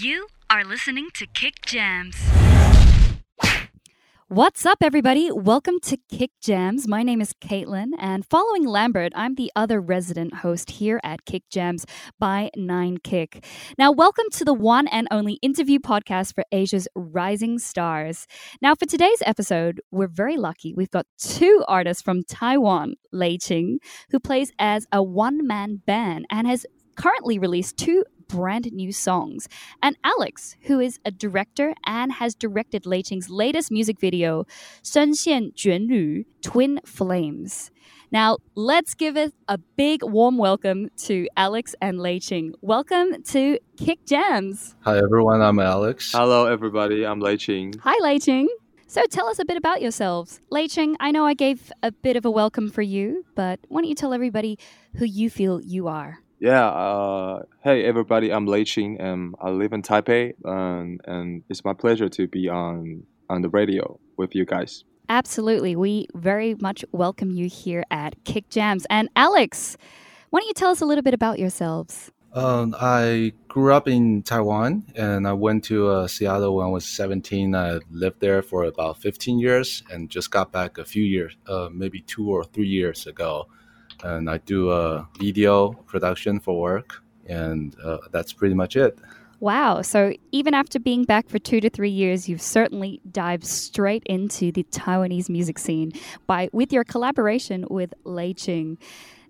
You are listening to Kick Jams. What's up, everybody? Welcome to Kick Jams. My name is Caitlin, and following Lambert, I'm the other resident host here at Kick Jams by Nine Kick. Now, welcome to the one and only interview podcast for Asia's rising stars. Now, for today's episode, we're very lucky. We've got two artists from Taiwan, Lei Ching, who plays as a one man band and has currently released two brand new songs. And Alex, who is a director and has directed Lei latest music video, "Sun Xian Juan Lu" Twin Flames. Now, let's give it a big warm welcome to Alex and Lei Welcome to Kick Jams. Hi, everyone. I'm Alex. Hello, everybody. I'm Lei Hi, Lei So tell us a bit about yourselves. Lei I know I gave a bit of a welcome for you, but why don't you tell everybody who you feel you are? Yeah. Uh, hey, everybody. I'm Lei Ching, and I live in Taipei, and and it's my pleasure to be on on the radio with you guys. Absolutely. We very much welcome you here at Kick Jams. And Alex, why don't you tell us a little bit about yourselves? Um, I grew up in Taiwan and I went to uh, Seattle when I was 17. I lived there for about 15 years and just got back a few years, uh, maybe two or three years ago. And I do uh, video production for work, and uh, that's pretty much it. Wow. So even after being back for two to three years, you've certainly dived straight into the Taiwanese music scene by with your collaboration with Lei Ching.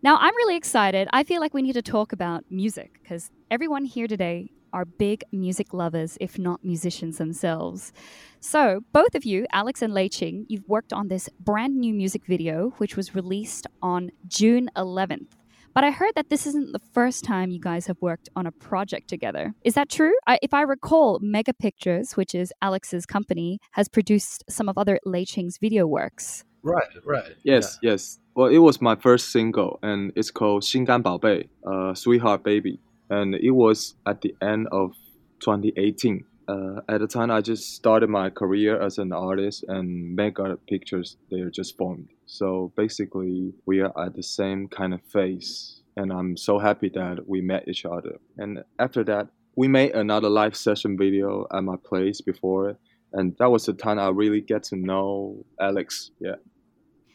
Now I'm really excited. I feel like we need to talk about music because everyone here today are big music lovers, if not musicians themselves. So, both of you, Alex and Lei Ching, you've worked on this brand new music video, which was released on June 11th. But I heard that this isn't the first time you guys have worked on a project together. Is that true? I, if I recall, Mega Pictures, which is Alex's company, has produced some of other Lei Ching's video works. Right, right. Yes, yes. Well, it was my first single, and it's called 心肝宝贝, uh, Sweetheart Baby. And it was at the end of 2018. Uh, at the time, I just started my career as an artist, and Mega Pictures, they're just formed. So basically, we are at the same kind of phase. And I'm so happy that we met each other. And after that, we made another live session video at my place before. And that was the time I really get to know Alex. Yeah.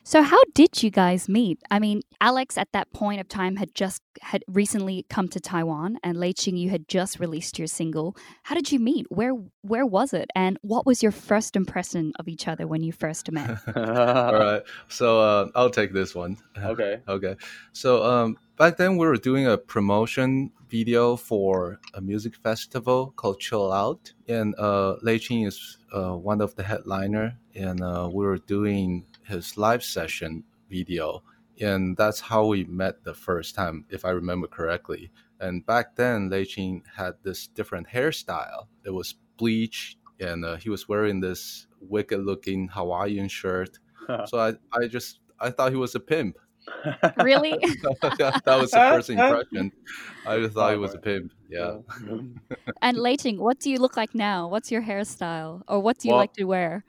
So how did you guys meet? I mean, Alex at that point of time had just had recently come to Taiwan and Lei Ching you had just released your single. How did you meet? Where where was it? And what was your first impression of each other when you first met? All right. So uh, I'll take this one. Okay. okay. So um, back then we were doing a promotion video for a music festival called Chill Out, and uh, Lei Ching is uh, one of the headliner, and uh, we were doing his live session video. And that's how we met the first time, if I remember correctly. And back then, Lei Ching had this different hairstyle. It was bleached, and uh, he was wearing this wicked-looking Hawaiian shirt. so I, I just, I thought he was a pimp. really? that was the first impression. I just thought he was a pimp. Yeah. and Lei Ching, what do you look like now? What's your hairstyle, or what do you Well- like to wear?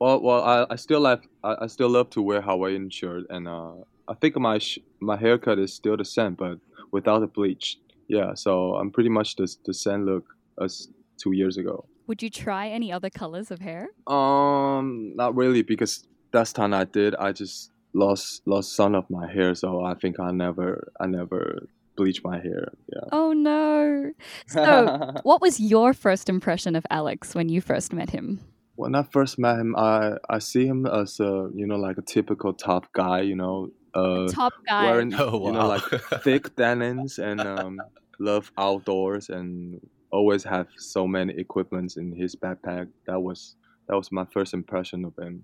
Well, well, I, I still like I, I still love to wear Hawaiian shirt, and uh, I think my sh- my haircut is still the same, but without the bleach. Yeah, so I'm pretty much the the same look as two years ago. Would you try any other colors of hair? Um, not really, because last time I did, I just lost lost some of my hair, so I think I never I never bleach my hair. Yeah. Oh no. So, what was your first impression of Alex when you first met him? When I first met him, I I see him as a you know like a typical tough guy, you know, uh, Top guy. wearing Oh, you know like thick denims and um, love outdoors and always have so many equipments in his backpack. That was that was my first impression of him.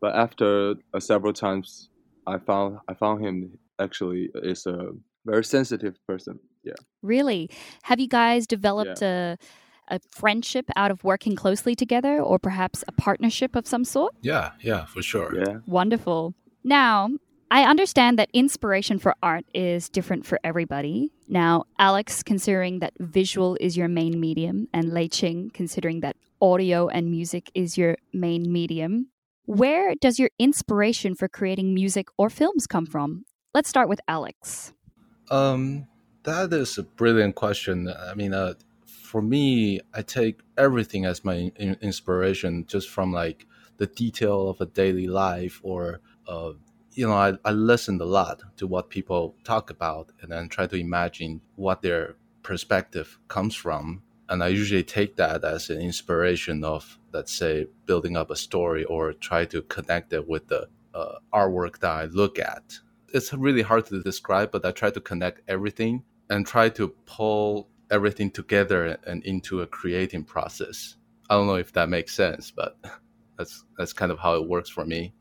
But after uh, several times, I found I found him actually is a very sensitive person. Yeah. Really? Have you guys developed a a friendship out of working closely together or perhaps a partnership of some sort? yeah, yeah, for sure. Yeah. Wonderful. Now, I understand that inspiration for art is different for everybody. Now, Alex, considering that visual is your main medium, and Lei Ching, considering that audio and music is your main medium, where does your inspiration for creating music or films come from? Let's start with Alex. Um, that is a brilliant question. I mean, uh, for me, I take everything as my in- inspiration, just from like the detail of a daily life, or uh, you know, I, I listened a lot to what people talk about, and then try to imagine what their perspective comes from, and I usually take that as an inspiration of, let's say, building up a story, or try to connect it with the uh, artwork that I look at. It's really hard to describe, but I try to connect everything and try to pull everything together and into a creating process. I don't know if that makes sense, but that's that's kind of how it works for me.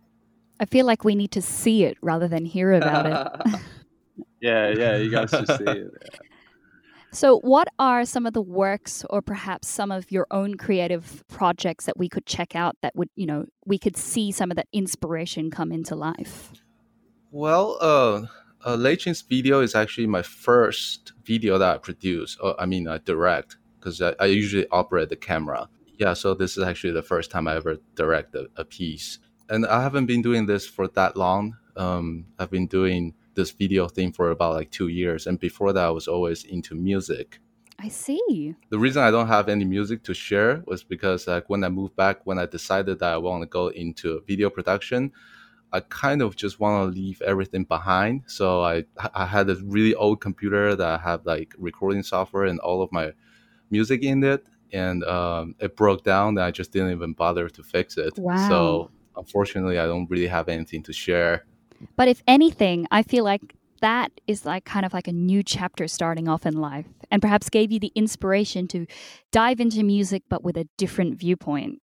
I feel like we need to see it rather than hear about it. yeah, yeah, you guys should see it. Yeah. So, what are some of the works or perhaps some of your own creative projects that we could check out that would, you know, we could see some of that inspiration come into life? Well, uh, uh, Lei Qing's video is actually my first video that I produce. Or, I mean, I direct because I, I, usually operate the camera. Yeah, so this is actually the first time I ever direct a, a piece. And I haven't been doing this for that long. Um, I've been doing this video thing for about like two years. And before that, I was always into music. I see. The reason I don't have any music to share was because like when I moved back, when I decided that I want to go into video production, I kind of just want to leave everything behind. So I I had a really old computer that I had like recording software and all of my music in it, and um, it broke down. And I just didn't even bother to fix it. Wow. So unfortunately, I don't really have anything to share. But if anything, I feel like that is like kind of like a new chapter starting off in life and perhaps gave you the inspiration to dive into music but with a different viewpoint.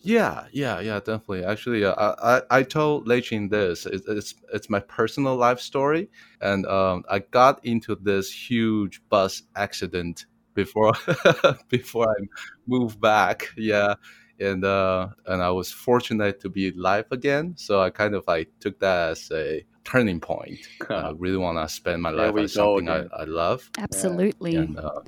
Yeah, yeah, yeah, definitely. Actually, uh, I I told Lei Qing this. It's, it's it's my personal life story, and um, I got into this huge bus accident before before I moved back. Yeah, and uh, and I was fortunate to be alive again. So I kind of like took that as a turning point. I really want to spend my life on something I, I, love. Absolutely. And, uh,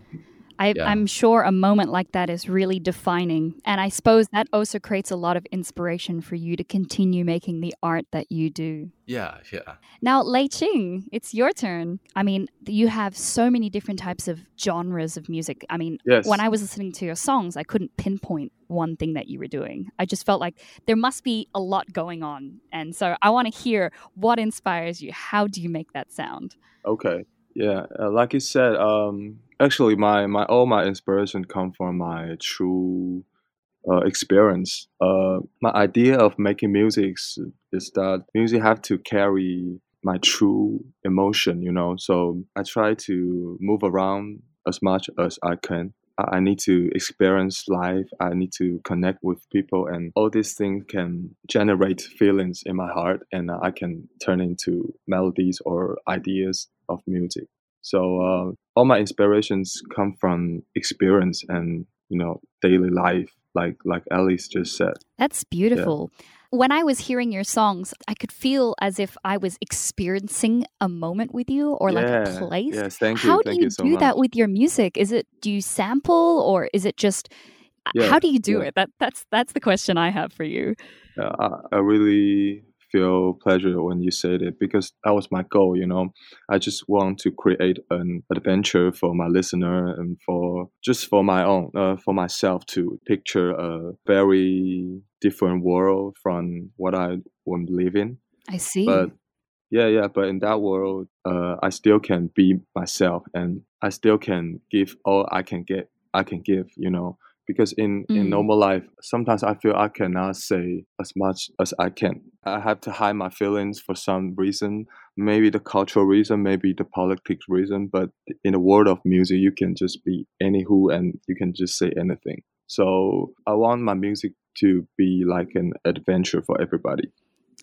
I, yeah. I'm sure a moment like that is really defining. And I suppose that also creates a lot of inspiration for you to continue making the art that you do. Yeah, yeah. Now, Lei Qing, it's your turn. I mean, you have so many different types of genres of music. I mean, yes. when I was listening to your songs, I couldn't pinpoint one thing that you were doing. I just felt like there must be a lot going on. And so I want to hear what inspires you. How do you make that sound? Okay. Yeah, uh, like you said, um, actually my my all my inspiration come from my true uh, experience. Uh, my idea of making music is, that music have to carry my true emotion, you know. So I try to move around as much as I can. I need to experience life. I need to connect with people, and all these things can generate feelings in my heart, and I can turn into melodies or ideas of music. So uh, all my inspirations come from experience and you know daily life, like like Alex just said. That's beautiful. Yeah. When I was hearing your songs, I could feel as if I was experiencing a moment with you or like a place. Yes, thank you. How thank do you, you so do much. that with your music? Is it do you sample or is it just Yeah, how do you do yeah. it? That that's that's the question I have for you. Uh, I, I really feel pleasure when you said it because that was my goal. You know, I just want to create an adventure for my listener and for just for my own, uh, for myself to picture a very different world from what I to live in. I see. But yeah, yeah, but in that world, uh, I still can be myself and I still can give all I can get. I can give. You know because in in Mm. normal life sometimes i feel i cannot say as much as i can i have to hide my feelings for some reason maybe the cultural reason maybe the politics reason but in the world of music you can just be any who and you can just say anything so i want my music to be like an adventure for everybody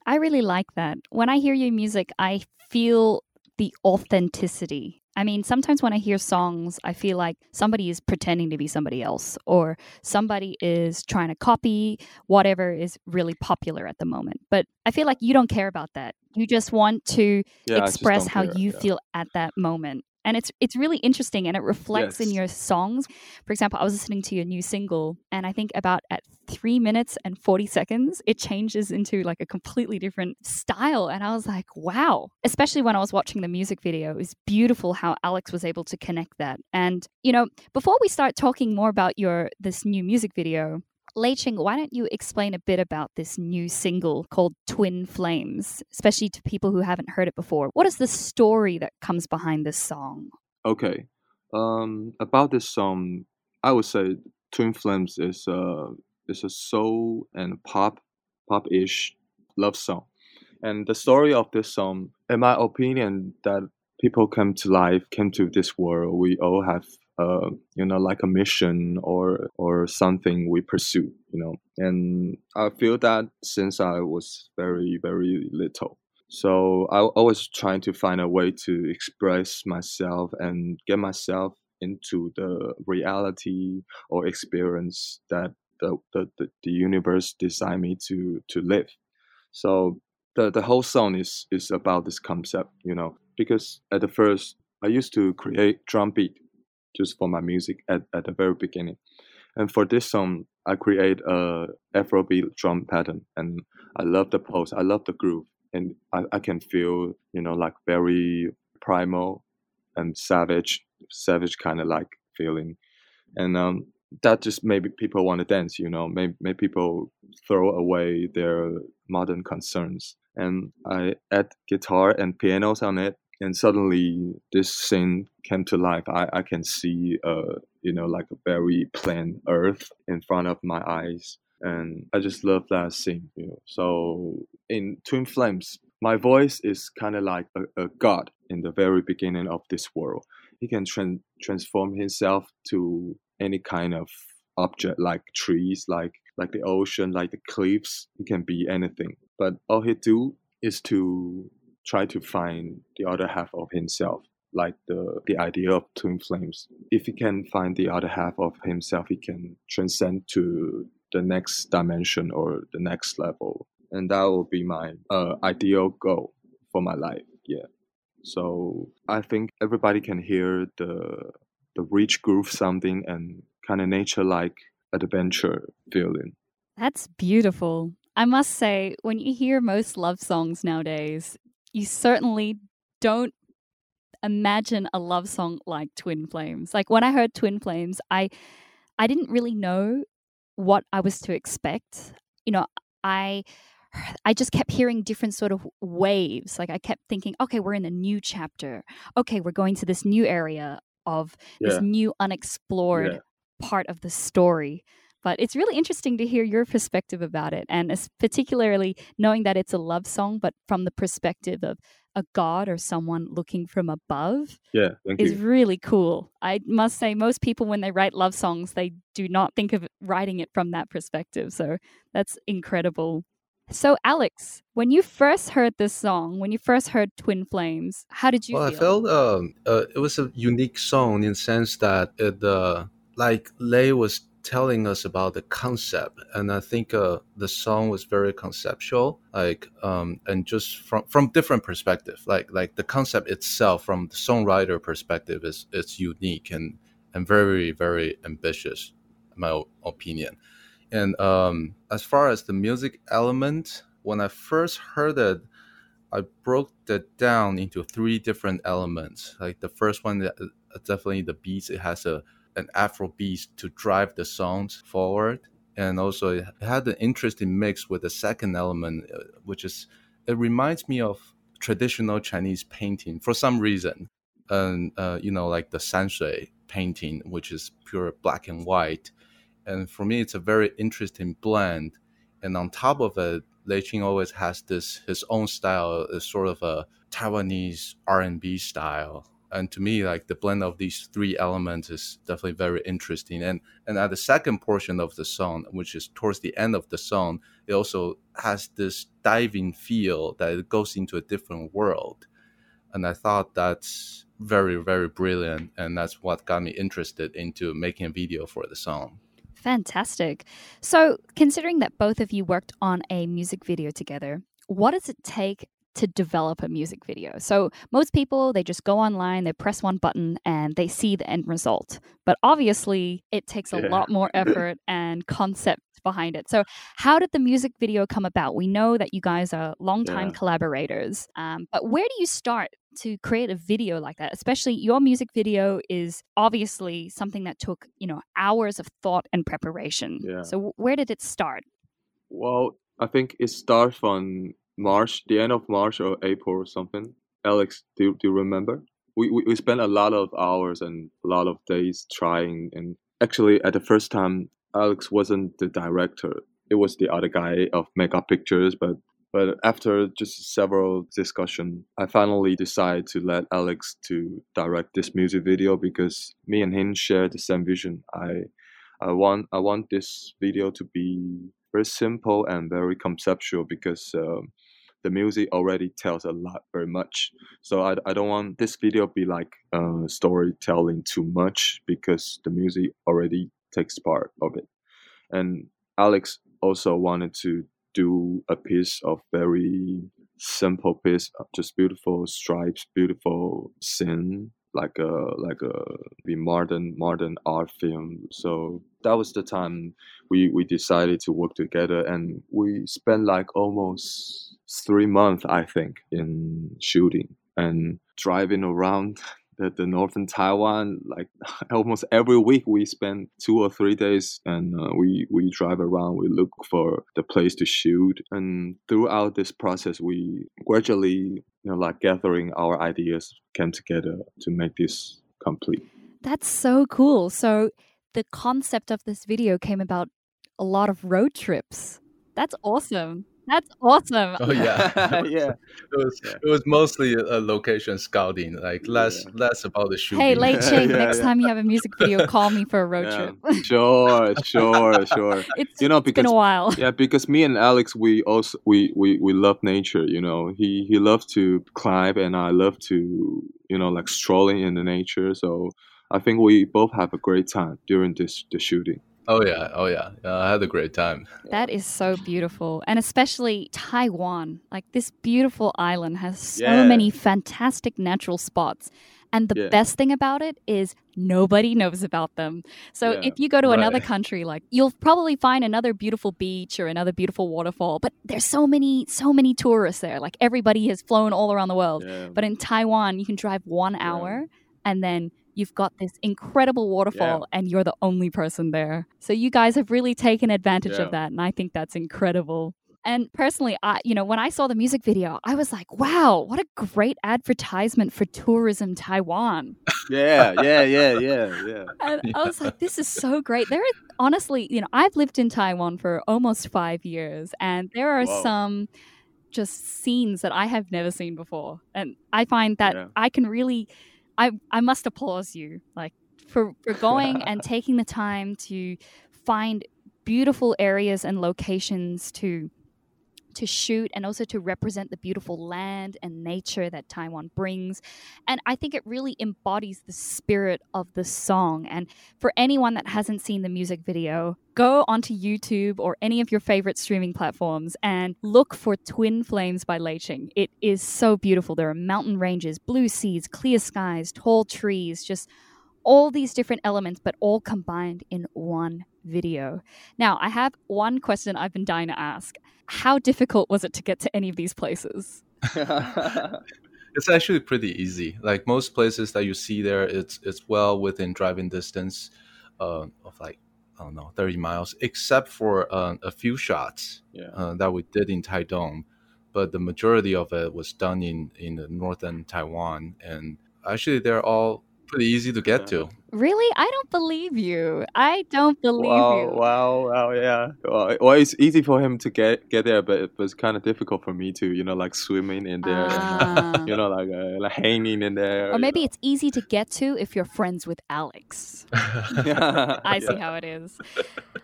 I really like that. When I hear your music, I feel the authenticity. I mean, sometimes when I hear songs, I feel like somebody is pretending to be somebody else or somebody is trying to copy whatever is really popular at the moment. But I feel like you don't care about that. You just want to yeah express how care, you yeah. feel at that moment. And it's it's really interesting and it reflects in your songs. For example, I was listening to your new single, and I think about at three minutes and forty seconds, it changes into like a completely different style, and I was like, wow! Especially when I was watching the music video, it was beautiful how Alex was able to connect that. And you know, before we start talking more about your this new music video, Lei Ching, why don't you explain a bit about this new single called Twin Flames, especially to people who haven't heard it before? What is the story that comes behind this song? Okay. Um, about this song, I would say Twin Flames is a is a soul and pop pop-ish love song. And the story of this song, in my opinion, that people come to life, came to this world, we all have uh, you know, like a mission or or something we pursue, you know. And I feel that since I was very, very little. So I always trying to find a way to express myself and get myself into the reality or experience that the, the, the, the universe designed me to to live. So the, the whole song is is about this concept, you know, because at the first I used to create drum beat just for my music at, at the very beginning. And for this song, I create a Afrobeat drum pattern, and I love the pulse, I love the groove, and I, I can feel you know like very primal and savage, savage kind of like feeling, and um, that just maybe people want to dance, you know, maybe make people throw away their modern concerns, and I add guitar and pianos on it, and suddenly this scene came to life. I, I can see uh you know like a very plain earth in front of my eyes and I just love that scene, you know. So in Twin Flames, my voice is kind of like a, a god in the very beginning of this world. He can tran- transform himself to any kind of object like trees, like like the ocean, like the cliffs. He can be anything. But all he do is to try to find the other half of himself like the the idea of twin flames. If he can find the other half of himself he can transcend to the next dimension or the next level. And that will be my uh, ideal goal for my life yeah. So i think everybody can hear the the rich groove sounding and kind of nature like adventure feeling. That's beautiful. I must say, when you hear most love songs nowadays, you certainly don't imagine a love song like Twin Flames. Like when I heard Twin Flames, I I didn't really know what I was to expect. You know, I I just kept hearing different sort of waves. Like I kept thinking, okay, we're in a new chapter. Okay, we're going to this new area of this new unexplored yeah part of the story. But it's really interesting to hear your perspective about it, and particularly knowing that it's a love song, but from the perspective of a god or someone looking from above yeah thank is you really cool. I must say, most people, when they write love songs, they do not think of writing it from that perspective. So that's incredible. So, Alex, when you first heard this song, when you first heard Twin Flames, how did you Well, I feel? felt um, uh, it was a unique song in the sense that it, uh, like Lei was telling us about the concept, and I think uh, the song was very conceptual, like um, and just from from different perspective. Like like the concept itself, from the songwriter perspective, is is unique and and very very ambitious, in my opinion. And um, as far as the music element, when I first heard it, I broke that down into three different elements. Like the first one, uh, definitely the beats. It has a an Afro beat to drive the songs forward, and also it had an interesting mix with the second element, uh, which is it reminds me of traditional Chinese painting for some reason, and uh, you know like the sanshui painting, which is pure black and white. And for me, it's a very interesting blend. And on top of it, Lei Ching always has this his own style, is sort of a Taiwanese R and B style. And to me, like the blend of these three elements is definitely very interesting. And and at the second portion of the song, which is towards the end of the song, it also has this diving feel that it goes into a different world. And I thought that's very, very brilliant. And that's what got me interested into making a video for the song. Fantastic. So, considering that both of you worked on a music video together, what does it take to develop a music video. So most people they just go online, they press one button and they see the end result. But obviously it takes a Yeah. lot more effort and concept behind it. So how did the music video come about? We know that you guys are longtime Yeah. collaborators. Um, but where do you start to create a video like that? Especially your music video is obviously something that took, you know, hours of thought and preparation. Yeah. So where did it start? Well, I think it starts from March, the end of March or April or something. Alex, do, do you remember? We, we we spent a lot of hours and a lot of days trying. And actually, at the first time, Alex wasn't the director. It was the other guy of Mega Pictures. But but after just several discussion, I finally decided to let Alex to direct this music video because me and him share the same vision. I I want I want this video to be very simple and very conceptual because um, the music already tells a lot very much. So i, I don't want this video be like uh, storytelling too much because the music already takes part of it. And alex also wanted to do a piece of very simple piece of just beautiful stripes beautiful scene like a like a be modern modern art film. So that was the time we we decided to work together and we spent like almost three months i think in shooting and driving around the, the northern taiwan like almost every week we spend two or three days and uh, we we drive around we look for the place to shoot and throughout this process we gradually you know like gathering our ideas came together to make this complete That's so cool. So the concept of this video came about a lot of road trips. That's awesome. That's awesome. Oh yeah, yeah It was it was mostly a location scouting, like less Yeah. less about the shooting. Hey, Lei Ching, Yeah, next yeah. time you have a music video, call me for a road Yeah. trip. sure sure sure it's, you know it's been because a while. yeah because me and alex we also we, we we love nature you know he he loves to climb and i love to you know like strolling in the nature so i think we both have a great time during this the shooting Oh yeah, oh yeah. Uh, I had a great time. That is so beautiful. And especially Taiwan. Like this beautiful island has so Yeah. many fantastic natural spots. And the Yeah. best thing about it is nobody knows about them. So Yeah. if you go to another country, like you'll probably find another beautiful beach or another beautiful waterfall. But there's so many, so many tourists there. Like everybody has flown all around the world. But in Taiwan, you can drive one hour and then you've got this incredible waterfall and you're the only person there. So you guys have really taken advantage Yeah. of that. And I think that's incredible. And personally, I you know, when I saw the music video, I was like, wow, what a great advertisement for tourism Taiwan. yeah yeah yeah yeah yeah And I was like, this is so great. There is honestly, you know, I've lived in Taiwan for almost five years, and there are Whoa. some just scenes that I have never seen before. And I find that Yeah. I can really I I must applause you like for, for going and taking the time to find beautiful areas and locations to to shoot and also to represent the beautiful land and nature that Taiwan brings. And I think it really embodies the spirit of the song. And for anyone that hasn't seen the music video, go onto YouTube or any of your favorite streaming platforms and look for Twin Flames by Lei Ching. It is so beautiful. There are mountain ranges, blue seas, clear skies, tall trees, just all these different elements, but all combined in one video. Now, I have one question I've been dying to ask. How difficult was it to get to any of these places? It's actually pretty easy. Like most places that you see there, it's it's well within driving distance uh, of like I don't know thirty miles, except for uh, a few shots yeah uh, that we did in Taidong, but the majority of it was done in in the northern Taiwan, and actually they're all pretty easy to get to. Really? I don't believe you. I don't believe wow, you. wow, wow, yeah. Well, well, it's easy for him to get get there, but it was kind of difficult for me to, you know, like swimming in there, and, Ah. you know, like uh, like hanging in there. Or maybe it's easy to get to if you're friends with Alex. it's. I see how it is.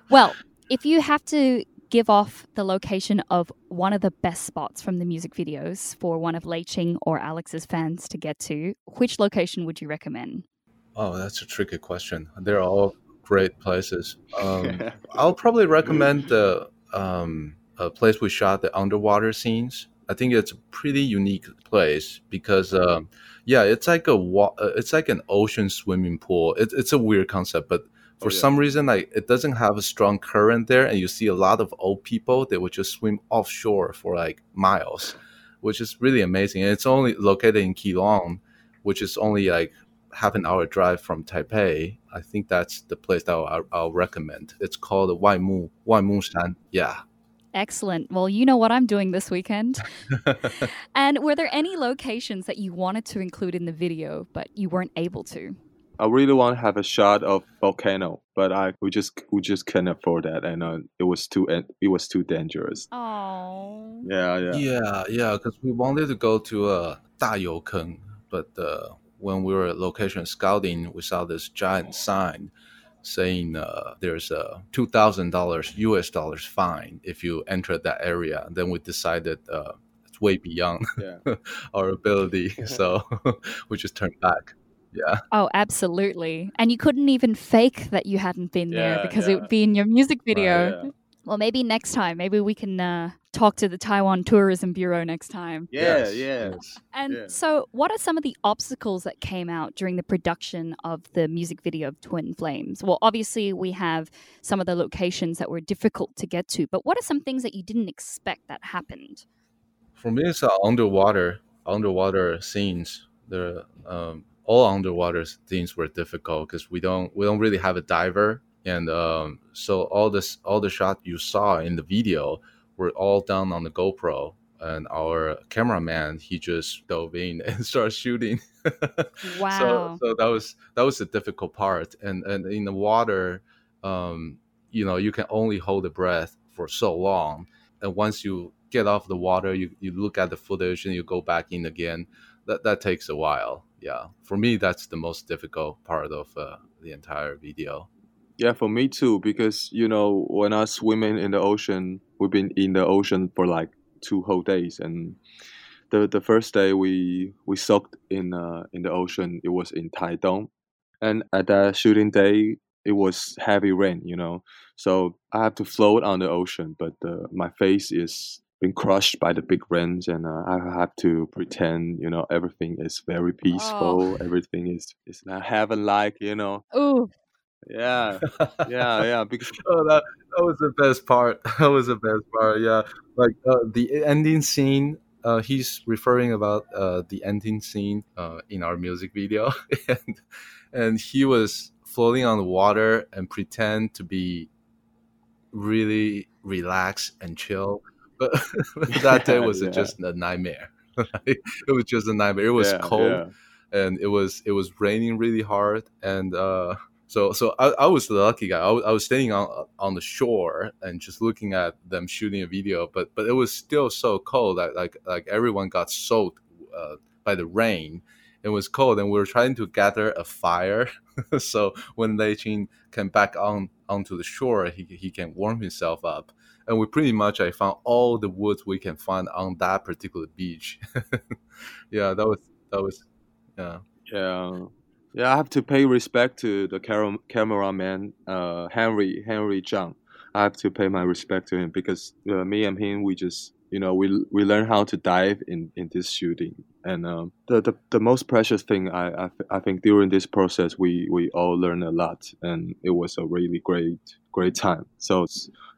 Well, if you have to give off the location of one of the best spots from the music videos for one of Lei Ching or Alex's fans to get to, which location would you recommend? Oh, that's a tricky question. They're all great places. Um, I'll probably recommend the um, a place we shot the underwater scenes I think it's a pretty unique place because, um, yeah, it's like a wa- uh, it's like an ocean swimming pool. It's it's a weird concept, but for Oh, yeah. some reason, like it doesn't have a strong current there, and you see a lot of old people that would just swim offshore for like miles, which is really amazing. And it's only located in Keelung, which is only like half an hour drive from Taipei. I think that's the place that I'll, I'll recommend. It's called Waimu Waimu Shan. Yeah. Excellent. Well, you know what I'm doing this weekend. and were there any locations that you wanted to include in the video, but you weren't able to? I really want to have a shot of volcano, but I we just we just can't afford that, and uh, it was too it was too dangerous. Oh. Yeah, yeah. Yeah, yeah, because we wanted to go to uh, 大油坑, but uh, when we were location scouting, we saw this giant sign saying uh, there's a two thousand dollars U.S. dollars fine if you enter that area. And then we decided uh, it's way beyond Yeah. our ability, so we just turned back. Yeah, Oh, absolutely. And you couldn't even fake that you hadn't been there Yeah, because it would be in your music video. yeah. Well, maybe next time. Maybe we can uh, talk to the Taiwan Tourism Bureau next time. Yeah, Yes, yeah. yes. And Yeah. so, what are some of the obstacles that came out during the production of the music video of Twin Flames? Well, obviously, we have some of the locations that were difficult to get to, but what are some things that you didn't expect that happened? For me, it's uh, underwater underwater scenes. The um, all underwater scenes were difficult because we don't we don't really have a diver, and um, so all this all the shots you saw in the video were all done on the GoPro. And our cameraman, he just dove in and started shooting. Wow. So, so that was that was the difficult part. And and in the water, um, you know, you can only hold the breath for so long. And once you get off the water, you, you look at the footage and you go back in again. That that takes a while. Yeah, for me, that's the most difficult part of uh, the entire video. Yeah, for me too, because you know, when I swimming in the ocean, we've been in the ocean for like two whole days, and the the first day we we soaked in uh, in the ocean. It was in Taidong, and at that shooting day, it was heavy rain. You know, so I have to float on the ocean, but uh, my face is been crushed by the big rains, and uh, I have to pretend, you know, everything is very peaceful. Everything is is not heaven like, you know. Ooh, Yeah, yeah, yeah. Because oh, that that was the best part. That was the best part. Yeah, like uh, the ending scene. Uh, he's referring about uh, the ending scene uh, in our music video, and and he was floating on the water and pretend to be really relaxed and chill. But that day was Yeah. just a nightmare. it was just a nightmare. It was yeah, cold yeah. and it was it was raining really hard and uh so so I, I was the lucky guy. I was, I was standing on on the shore and just looking at them shooting a video but but it was still so cold that like like everyone got soaked uh, by the rain. It was cold and we were trying to gather a fire. So when Lei came back on onto the shore he, he can warm himself up. And we pretty much I found all the woods we can find on that particular beach. Yeah that was that was yeah. Yeah, yeah. I have to pay respect to the cam- cameraman, uh, Henry Henry Zhang. I have to pay my respect to him because uh, me and him, we just you know we we learn how to dive in in this shooting. And um, the, the the most precious thing I, I I think during this process we we all learn a lot, and it was a really great great time. So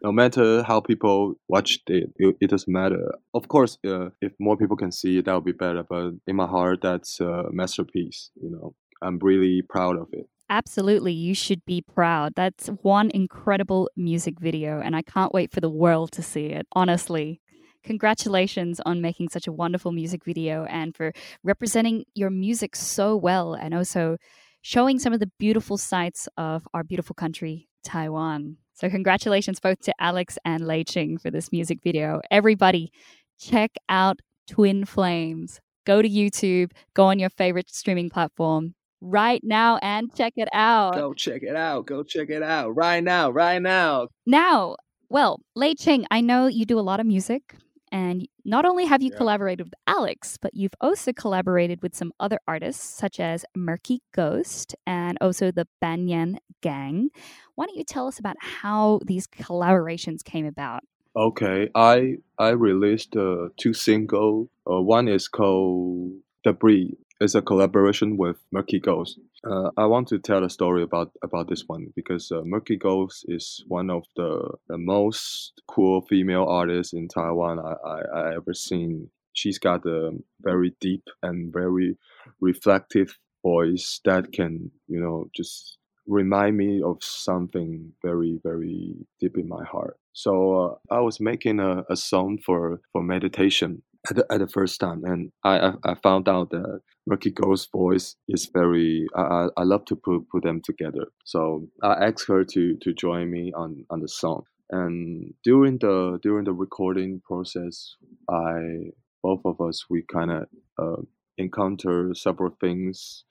no matter how people watched it, it, it doesn't matter. Of course, uh, if more people can see it, that would be better. But in my heart, that's a masterpiece. You know, I'm really proud of it. absolutely. You should be proud. That's one incredible music video, and I can't wait for the world to see it, honestly. Congratulations on making such a wonderful music video and for representing your music so well and also showing some of the beautiful sights of our beautiful country, Taiwan. So, congratulations both to Alex and Lei Ching for this music video. Everybody, check out Twin Flames. Go to YouTube, go on your favorite streaming platform right now and check it out. Go check it out. Go check it out right now. Right now. Now, well, Lei Ching, I know you do a lot of music, and not only have you Yeah. collaborated with Alex, but you've also collaborated with some other artists such as Murky Ghost and also the Banyan Gang. Why don't you tell us about how these collaborations came about? Okay, I I released uh, two single. Uh, one is called Debris. It's a collaboration with Murky Ghost. Uh, I want to tell a story about about this one because uh, Murky Ghost is one of the, the most cool female artists in Taiwan I, I, I ever seen. She's got a very deep and very reflective voice that can you know just remind me of something very very deep in my heart so uh, i was making a, a song for for meditation at the, at the first time and I, I, found out that Murky Ghost's voice is very I, I love to put, put them together. So i asked her to to join me on on the song. And during the during the recording process i both of us we kind of uh, encounter several things.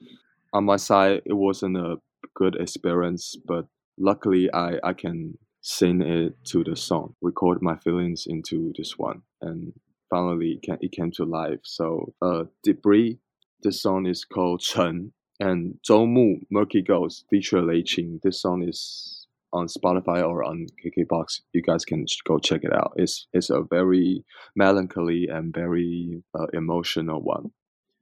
On my side it wasn't a good experience, but luckily I, I can sing it to the song, record my feelings into this one, and finally it came, it came to life. So, uh, Debris, the song is called Chen, and Zhou Mu, Murky Ghost, feature Lei Qing. This song is on Spotify or on KKBox. You guys can go check it out. It's it's a very melancholy and very uh, emotional one.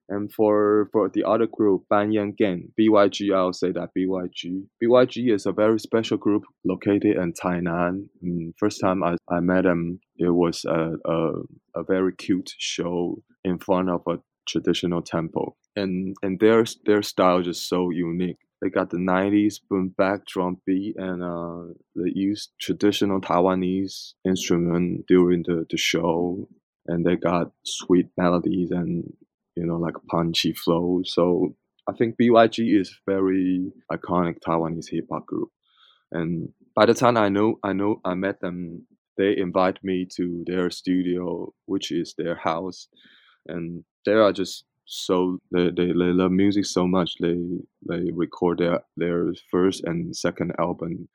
And for for the other group, Banyan Gang, BYG, I'll say that BYG. BYG is a very special group located in Tainan. And mm, first time I, I met them, it was a, a, a very cute show in front of a traditional temple. And and their their style is just so unique. They got the 90s boom bap drum beat and uh, they used traditional Taiwanese instrument during the, the show and they got sweet melodies and you know, like punchy flow. So I think BYG is very iconic Taiwanese hip hop group. And by the time I know I know I met them, they invite me to their studio, which is their house. And they are just so they, they, they love music so much they they record their their first and second album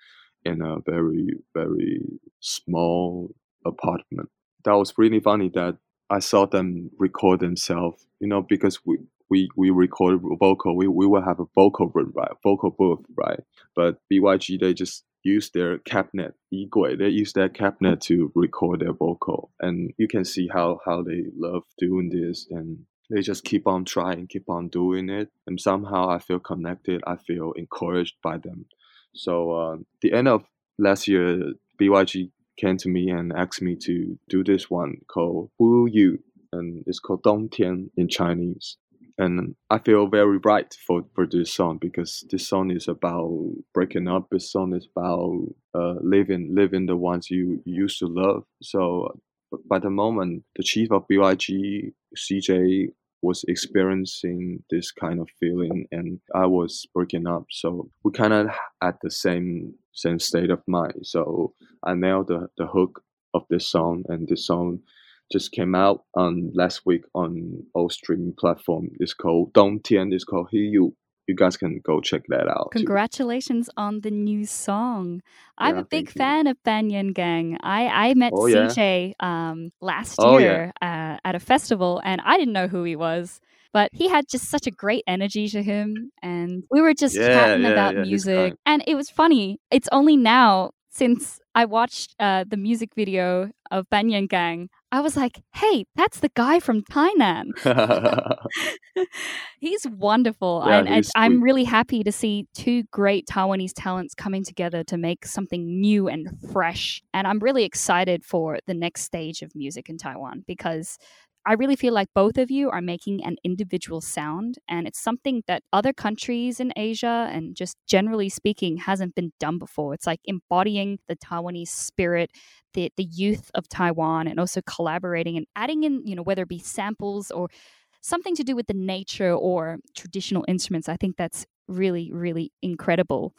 in a very very small apartment that was really funny that I saw them record themselves, you know, because we we we record vocal, we, we will have a vocal room, right? Vocal booth, right? But BYG they just use their cabinet, Igui, they use their cabinet to record their vocal. And you can see how how they love doing this and they just keep on trying, keep on doing it. And somehow I feel connected, I feel encouraged by them. So uh, the end of last year, BYG came to me and asked me to do this one called Wu Yu, and it's called Dong Tian in Chinese. And I feel very right for, for this song because this song is about breaking up. This song is about uh, living living the ones you used to love. So by the moment the chief of BYG, CJ, was experiencing this kind of feeling and I was breaking up. So we kind of at the same same state of mind. So I nailed the, the hook of this song and this song just came out on last week on all streaming platform. It's called Dong Tian. It's called He You you guys can go check that out. Congratulations too. on the new song. I'm yeah, a big fan you. of Banyan Gang. I, I met oh, CJ yeah? um, last oh, year yeah. uh, at a festival and I didn't know who he was. But he had just such a great energy to him, and we were just chatting about music. And it was funny. It's only now since I watched uh, the music video of Banyan Gang, I was like, hey, that's the guy from Tainan. he's wonderful. Yeah, and, and I'm really happy to see two great Taiwanese talents coming together to make something new and fresh. And I'm really excited for the next stage of music in Taiwan because I really feel like both of you are making an individual sound, and it's something that other countries in Asia and just generally speaking hasn't been done before. It's like embodying the Taiwanese spirit, the the youth of Taiwan, and also collaborating and adding in, you know, whether it be samples or something to do with the nature or traditional instruments. I think that's really, really incredible.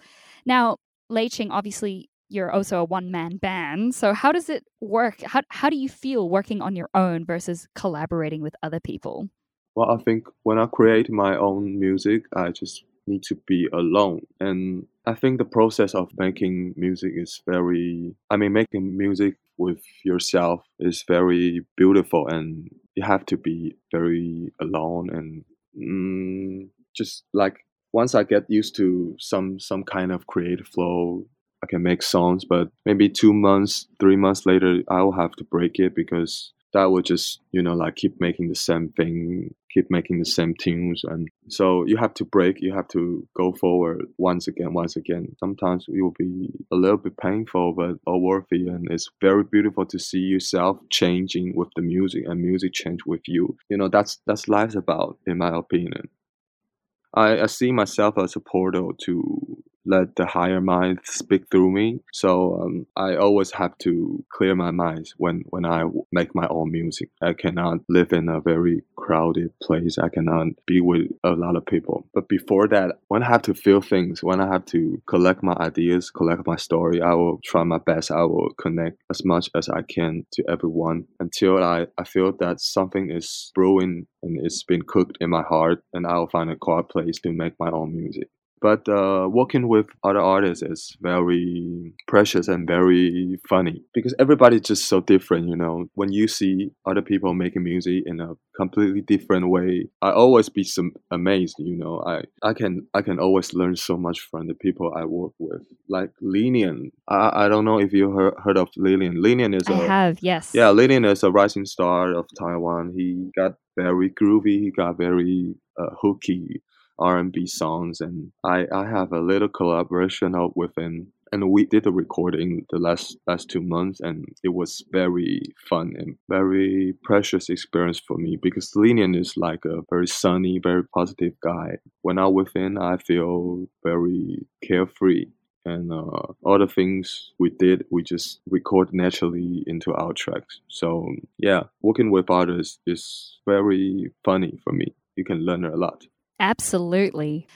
Now, Lei Qing, obviously, you're also a one man band. So how does it work? How how do you feel working on your own versus collaborating with other people? Well, I think when I create my own music, I just need to be alone. And I think the process of making music is very I mean making music with yourself is very beautiful and you have to be very alone and mm, just like once I get used to some some kind of creative flow I can make songs, but maybe two months, three months later, I will have to break it because that would just you know like keep making the same thing keep making the same tunes. And so you have to break you have to go forward once again once again. Sometimes it will be a little bit painful but all worthy and it's very beautiful to see yourself changing with the music and music change with you. You know that's that's life's about in my opinion. I, I see myself as a portal to let the higher mind speak through me. So um, I always have to clear my mind when, when I make my own music. I cannot live in a very crowded place. I cannot be with a lot of people. But before that, when I have to feel things, when I have to collect my ideas, collect my story, I will try my best. I will connect as much as I can to everyone until I, I feel that something is brewing and it's been cooked in my heart and I'll find a quiet place to make my own music. But uh, working with other artists is very precious and very funny because everybody's just so different, you know. When you see other people making music in a completely different way, I always be some amazed, you know. I, I can I can always learn so much from the people I work with. Like Linion, I, I don't know if you heard, heard of Linion. Linion is I a have, yes. yeah, Linion is a rising star of Taiwan. He got very groovy. He got very uh, hooky R&B songs, and I I have a little collaboration out with him, and we did a recording the last last two months, and it was very fun and very precious experience for me because Linion is like a very sunny, very positive guy. When I'm with him, I feel very carefree and uh, all the things we did, we just record naturally into our tracks. So yeah, working with others is very funny for me. You can learn a lot. Absolutely.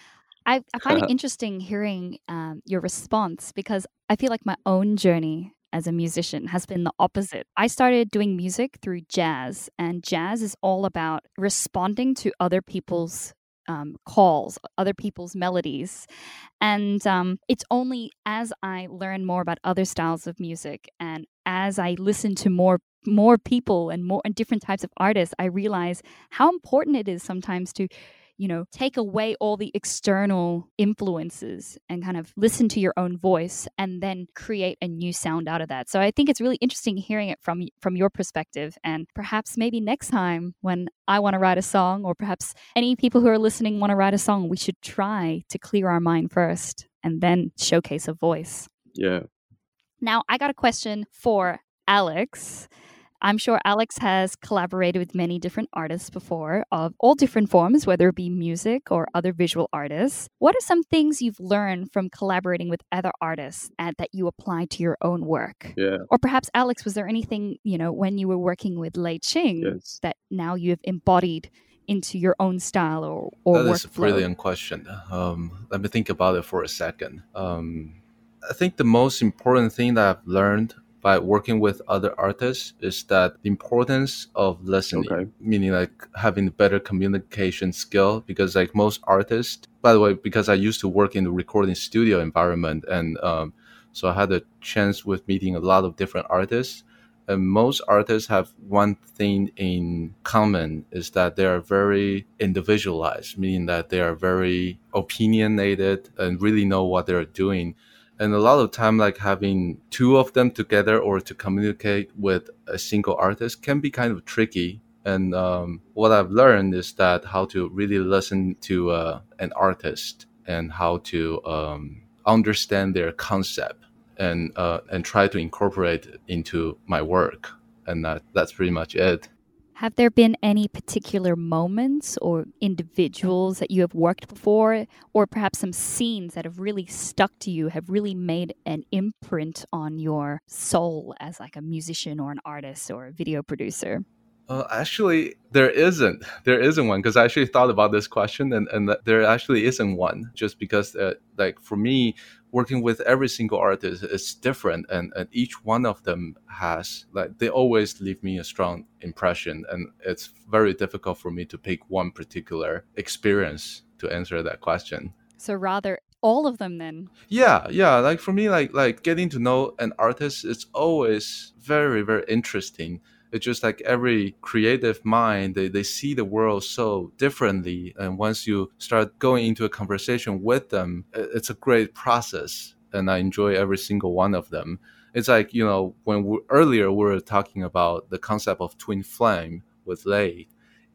I, I find it interesting hearing um, your response because I feel like my own journey as a musician has been the opposite. I started doing music through jazz, and jazz is all about responding to other people's um, calls, other people's melodies. And um, it's only as I learn more about other styles of music and as I listen to more more people and more and different types of artists, I realize how important it is sometimes to you know, take away all the external influences and kind of listen to your own voice and then create a new sound out of that. So I think it's really interesting hearing it from from your perspective and perhaps maybe next time when I want to write a song or perhaps any people who are listening want to write a song, we should try to clear our mind first and then showcase a voice. Yeah. Now, I got a question for Alex. I'm sure Alex has collaborated with many different artists before of all different forms, whether it be music or other visual artists. What are some things you've learned from collaborating with other artists and that you apply to your own work? Yeah. Or perhaps, Alex, was there anything, you know, when you were working with Lei Ching Yes. that now you've embodied into your own style or, or workflow? That is a brilliant question. Um, let me think about it for a second. Um, I think the most important thing that I've learned by working with other artists is that the importance of listening, Okay. meaning like having better communication skill. Because like most artists, by the way, because I used to work in the recording studio environment, and um, so I had a chance with meeting a lot of different artists. And most artists have one thing in common is that they are very individualized, meaning that they are very opinionated and really know what they're doing. And a lot of time, like having two of them together or to communicate with a single artist can be kind of tricky. And um, what I've learned is that how to really listen to uh, an artist and how to um, understand their concept and uh, and try to incorporate into my work. And that, that's pretty much it. Have there been any particular moments or individuals that you have worked before, or perhaps some scenes that have really stuck to you, have really made an imprint on your soul as like a musician or an artist or a video producer? Uh, actually, there isn't. There isn't one because I actually thought about this question, and and there actually isn't one. Just because, uh, like for me, working with every single artist is different, and and each one of them has like they always leave me a strong impression, and it's very difficult for me to pick one particular experience to answer that question. So rather all of them then. Yeah, yeah. Like for me, like like getting to know an artist is always very, very interesting. It's just like every creative mind, they, they see the world so differently. And once you start going into a conversation with them, it's a great process. and I enjoy every single one of them. It's like you know when we, earlier we were talking about the concept of twin flame with Lei,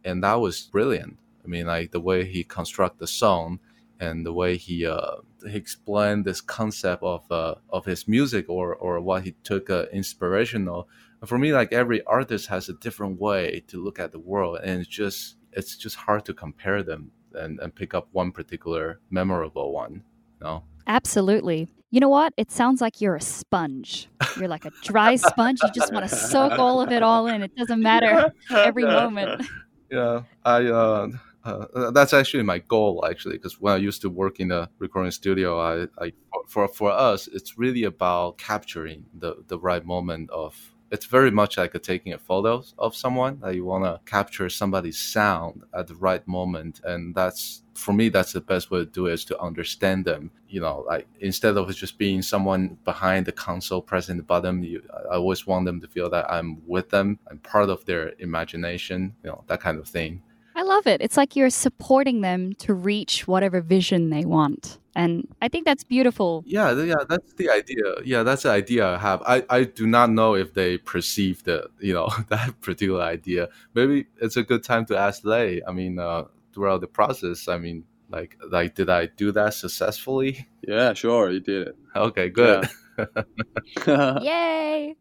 and that was brilliant. I mean, like the way he construct the song and the way he uh, he explained this concept of uh, of his music or or what he took uh, inspirational. For me, like every artist has a different way to look at the world, and it's just it's just hard to compare them and, and pick up one particular memorable one. No. Absolutely. You know what? It sounds like you're a sponge. You're like a dry sponge. You just want to soak all of it all in. It doesn't matter every moment. Yeah, I. Uh, uh, that's actually my goal actually because when i used to work in a recording studio i, I for, for us it's really about capturing the, the right moment of it's very much like a taking a photo of someone that you want to capture somebody's sound at the right moment and that's for me that's the best way to do it is to understand them you know like instead of just being someone behind the console pressing the button you, i always want them to feel that i'm with them i'm part of their imagination you know that kind of thing I love it. It's like you're supporting them to reach whatever vision they want. And I think that's beautiful. Yeah, yeah, that's the idea. Yeah, that's the idea I have. I, I do not know if they perceive the you know that particular idea. Maybe it's a good time to ask Lei. I mean, uh, throughout the process, I mean, like like did I do that successfully? Yeah, sure, you did it. Okay, good. Yeah. Yay!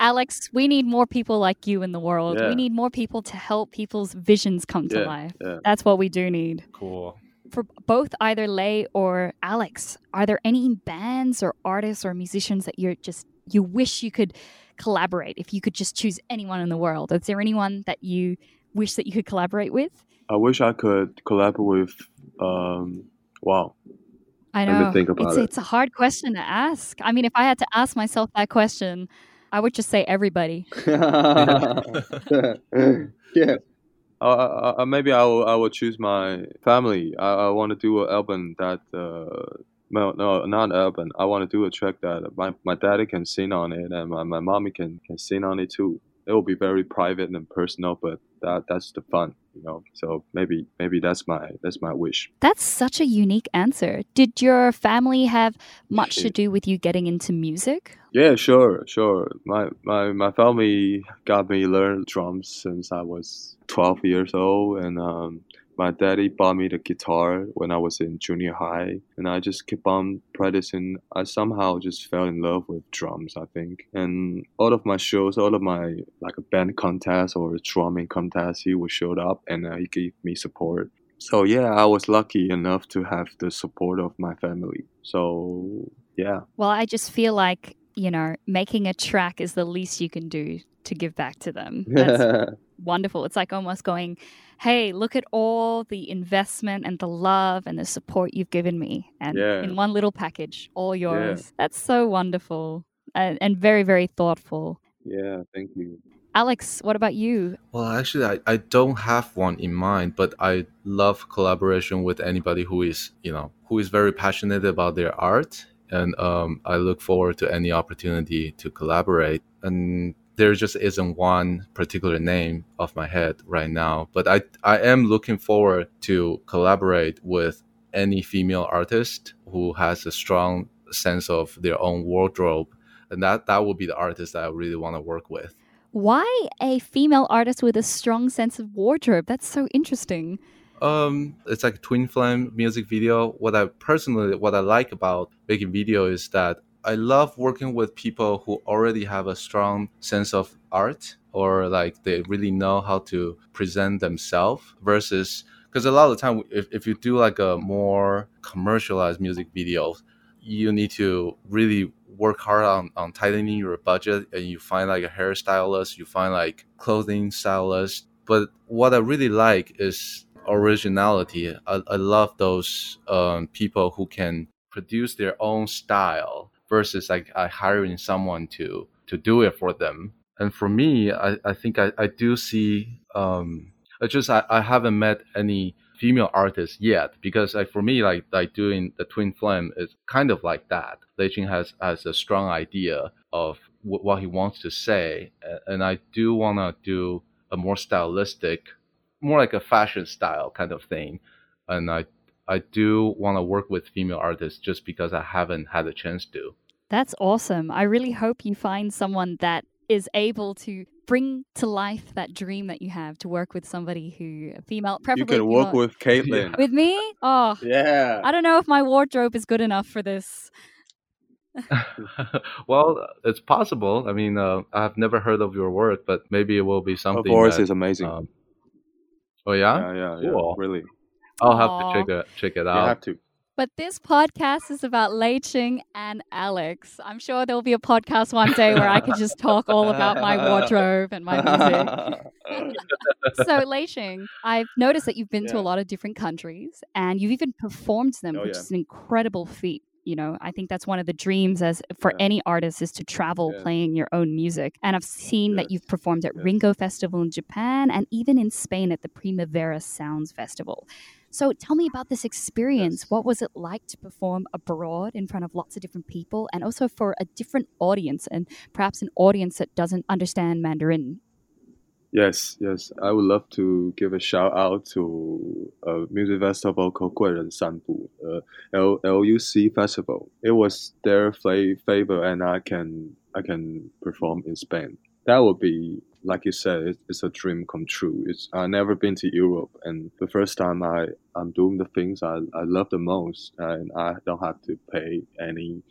Alex, we need more people like you in the world. Yeah. We need more people to help people's visions come to Yeah, life. yeah. That's what we do need. cool. For both either Lei or Alex, are there any bands or artists or musicians that you're just you wish you could collaborate if you could just choose anyone in the world? Is there anyone that you wish that you could collaborate with? I wish I could collaborate with. Um, wow. I Let me know. think about it's, it. it's a hard question to ask. I mean, if I had to ask myself that question, I would just say everybody. yeah. Uh, uh, maybe I will. I will choose my family. I, I want to do an album that. Uh, no, no, not album. I want to do a track that my, my daddy can sing on it and my, my mommy can, can sing on it too. It will be very private and personal, but that that's the fun, you know. So maybe maybe that's my that's my wish. That's such a unique answer. Did your family have much to do with you getting into music? Yeah, sure, sure. My my my family got me learn drums since I was 12 years old, and um, my daddy bought me the guitar when I was in junior high, and I just kept on practicing. I somehow just fell in love with drums, I think. And all of my shows, all of my like a band contest or a drumming contest, he would show up and uh, he gave me support. So yeah, I was lucky enough to have the support of my family. So yeah. Well, I just feel like, you know, making a track is the least you can do to give back to them. That's wonderful. It's like almost going, hey, look at all the investment and the love and the support you've given me. And Yeah. in one little package, all yours. That's so wonderful and, and very, very thoughtful. yeah, thank you. Alex, what about you? Well, actually, I, I don't have one in mind, but I love collaboration with anybody who is, you know, who is very passionate about their art. And um, I look forward to any opportunity to collaborate. And there just isn't one particular name off my head right now, but I, I am looking forward to collaborate with any female artist who has a strong sense of their own wardrobe. And that, that would be the artist that I really want to work with. Why a female artist with a strong sense of wardrobe? That's so interesting. Um, it's like twin flame music video. What I personally, what I like about making video is that I love working with people who already have a strong sense of art or like they really know how to present themselves versus because a lot of the time if, if you do like a more commercialized music video you need to really work hard on, on tightening your budget and you find like a hairstylist you find like clothing stylist. But what i really like is originality. I, I love those um, people who can produce their own style versus like uh, hiring someone to to do it for them. And for me i, I think I, I do see um it's just I, I haven't met any female artists yet because like for me like like doing the twin flame is kind of like that. Lei Ching has has a strong idea of w- what he wants to say and I do want to do a more stylistic more like a fashion style kind of thing. And I I do want to work with female artists just because I haven't had a chance to. That's awesome. I really hope you find someone that is able to bring to life that dream that you have to work with somebody who female preferably You can work with Caitlin. with me oh Yeah. i don't know if my wardrobe is good enough for this well, it's possible. I mean, uh, I've never heard of your work, but maybe it will be Her something. voice that, is amazing. um, oh yeah, yeah, yeah, yeah. Cool. Really. I'll have Aw. to check it check it You out. have to. but this podcast is about Lei Ching and Alex. I'm sure there'll be a podcast one day where I can just talk all about my wardrobe and my music. so Lei Ching, I've noticed that you've been to a lot of different countries and you've even performed them, Oh, which yeah. is an incredible feat. You know, I think that's one of the dreams as for Yeah. any artist is to travel Yes. playing your own music. And I've seen that you've performed at Yes. Ringo Festival in Japan and even in Spain at the Primavera Sounds Festival. So tell me about this experience. Yes. What was it like to perform abroad in front of lots of different people and also for a different audience and perhaps an audience that doesn't understand Mandarin? Yes, yes. I would love to give a shout out to a music festival called 贵人散步, uh, L LUC festival. It was their fla- favor, and I can I can perform in Spain. That would be like you said, it's, it's a dream come true. It's I never been to Europe, and the first time I I'm doing the things I, I love the most, and I don't have to pay any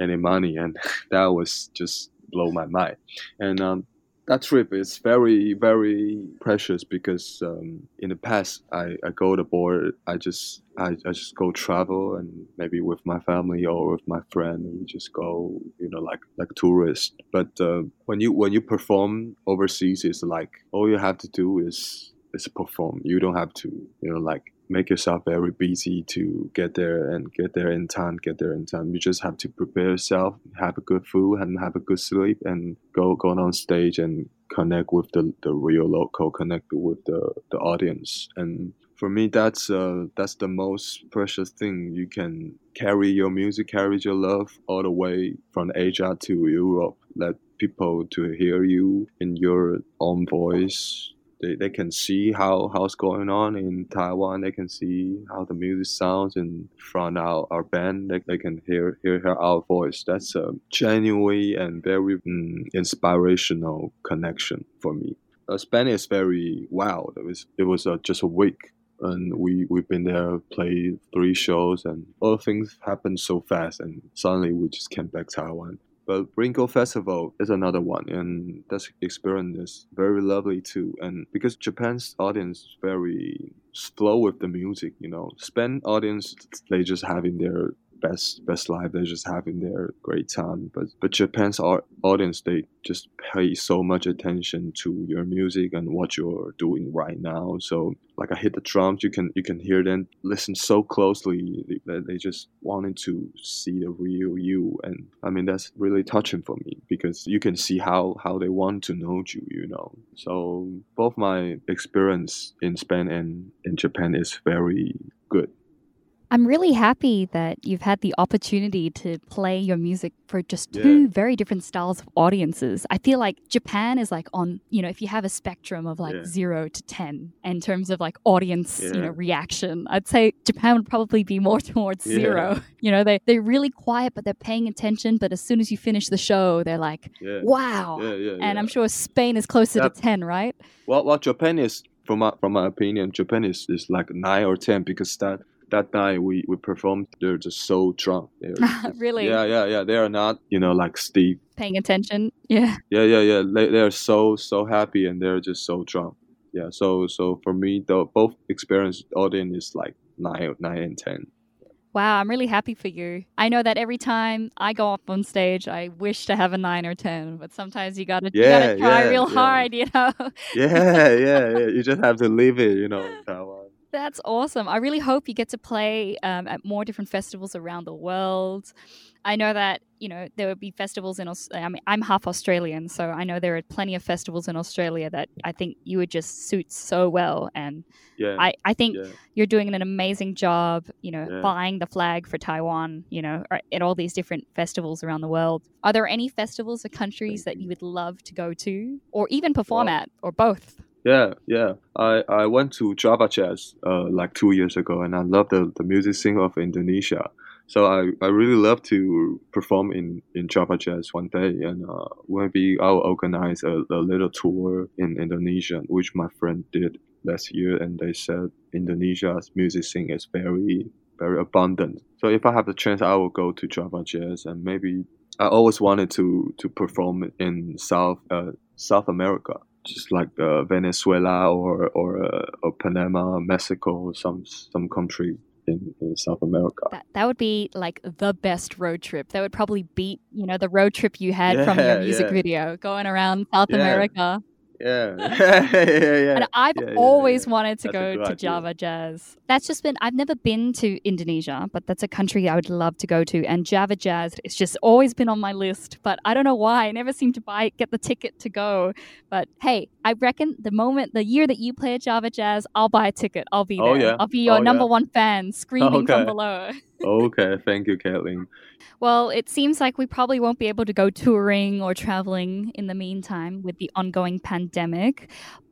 any money, and that was just blow my mind. And um, that trip is very very precious because um, in the past I, I go aboard I just I, I just go travel and maybe with my family or with my friend we just go you know like like tourist but uh, when you when you perform overseas it's like all you have to do is is perform. You don't have to you know like make yourself very busy to get there and get there in time get there in time. You just have to prepare yourself have a good food and have a good sleep and go go on stage and connect with the, the real local connect with the, the audience. And for me that's uh, that's the most precious thing. You can carry your music carry your love all the way from asia to europe. Let people to hear you in your own voice they, they can see how how's going on in Taiwan. They can see how the music sounds in front of our band. They, they can hear hear our voice. That's a genuine and very mm, inspirational connection for me. Uh, Spain is very wild. It was it was uh, just a week. And we we've been there, played three shows, and all things happened so fast. And suddenly we just came back to Taiwan. But Ringo Festival is another one, and that experience is very lovely too. And because Japan's audience is very slow with the music, you know, Spain audience they just having their best best life. They're just having their great time. But but Japan's audience they just pay so much attention to your music and what you're doing right now. So like I hit the drums, you can you can hear them listen so closely that they just wanted to see the real you. And I mean that's really touching for me because you can see how how they want to know you. You know. So both my experience in Spain and in Japan is very good. I'm really happy that you've had the opportunity to play your music for just Yeah. two very different styles of audiences. I feel like Japan is like on, you know, if you have a spectrum of like Yeah. 0 to 10 in terms of like audience, you know, reaction, I'd say Japan would probably be more towards Yeah. 0. You know, they they're really quiet but they're paying attention, but as soon as you finish the show, they're like, Yeah. "Wow." Yeah, yeah, And yeah. I'm sure Spain is closer to 10, right? Well, well, Japan is from my from my opinion, Japan is, is like nine or ten because that that night we we performed, they're just so drunk. Just- really Yeah, yeah, yeah. They are not, you know, like Steve. paying attention. Yeah. Yeah, yeah, yeah. They they are so so happy and they're just so drunk. Yeah. So so for me, the both experience audience is like nine nine and ten. Wow, I'm really happy for you. I know that every time I go up on stage, I wish to have a nine or ten, but sometimes you gotta you Yeah, gotta try yeah, real yeah. hard, you know. Yeah, yeah, yeah. You just have to leave it, you know. That's awesome. I really hope you get to play um, at more different festivals around the world. I know that you know there would be festivals in. Aus- I mean, I'm half Australian, so I know there are plenty of festivals in Australia that I think you would just suit so well. And Yeah. I, I think yeah. you're doing an amazing job, you know, Yeah. flying the flag for Taiwan, you know, at all these different festivals around the world. Are there any festivals or countries that you would love to go to or even perform at or both? Yeah, yeah. I, I went to Java Jazz uh, like two years ago, and I love the, the music scene of Indonesia. So I, I really love to perform in, in Java Jazz one day, and uh, maybe I'll organize a, a little tour in Indonesia, which my friend did last year, and they said Indonesia's music scene is very very abundant. So if I have the chance, I will go to Java Jazz, and maybe I always wanted to to perform in South uh, South America just like uh, Venezuela or or, uh, or Panama, Mexico, some some country in, in, South America. That, that would be like the best road trip. That would probably beat you know the road trip you had yeah, from your music yeah. video going around South yeah. America. Yeah. yeah, yeah, And I've yeah, always yeah, wanted to that's go to idea. Java Jazz. That's just been, I've never been to Indonesia, but that's a country I would love to go to. And Java Jazz, it's just always been on my list, but I don't know why. I never seem to buy, get the ticket to go. But hey, I reckon the moment, the year that you play at Java Jazz, I'll buy a ticket. I'll be oh, there. Oh, yeah. I'll be your oh, number one fan screaming okay. from below. Okay. Thank you, Kathleen. Well, it seems like we probably won't be able to go touring or traveling in the meantime with the ongoing pandemic.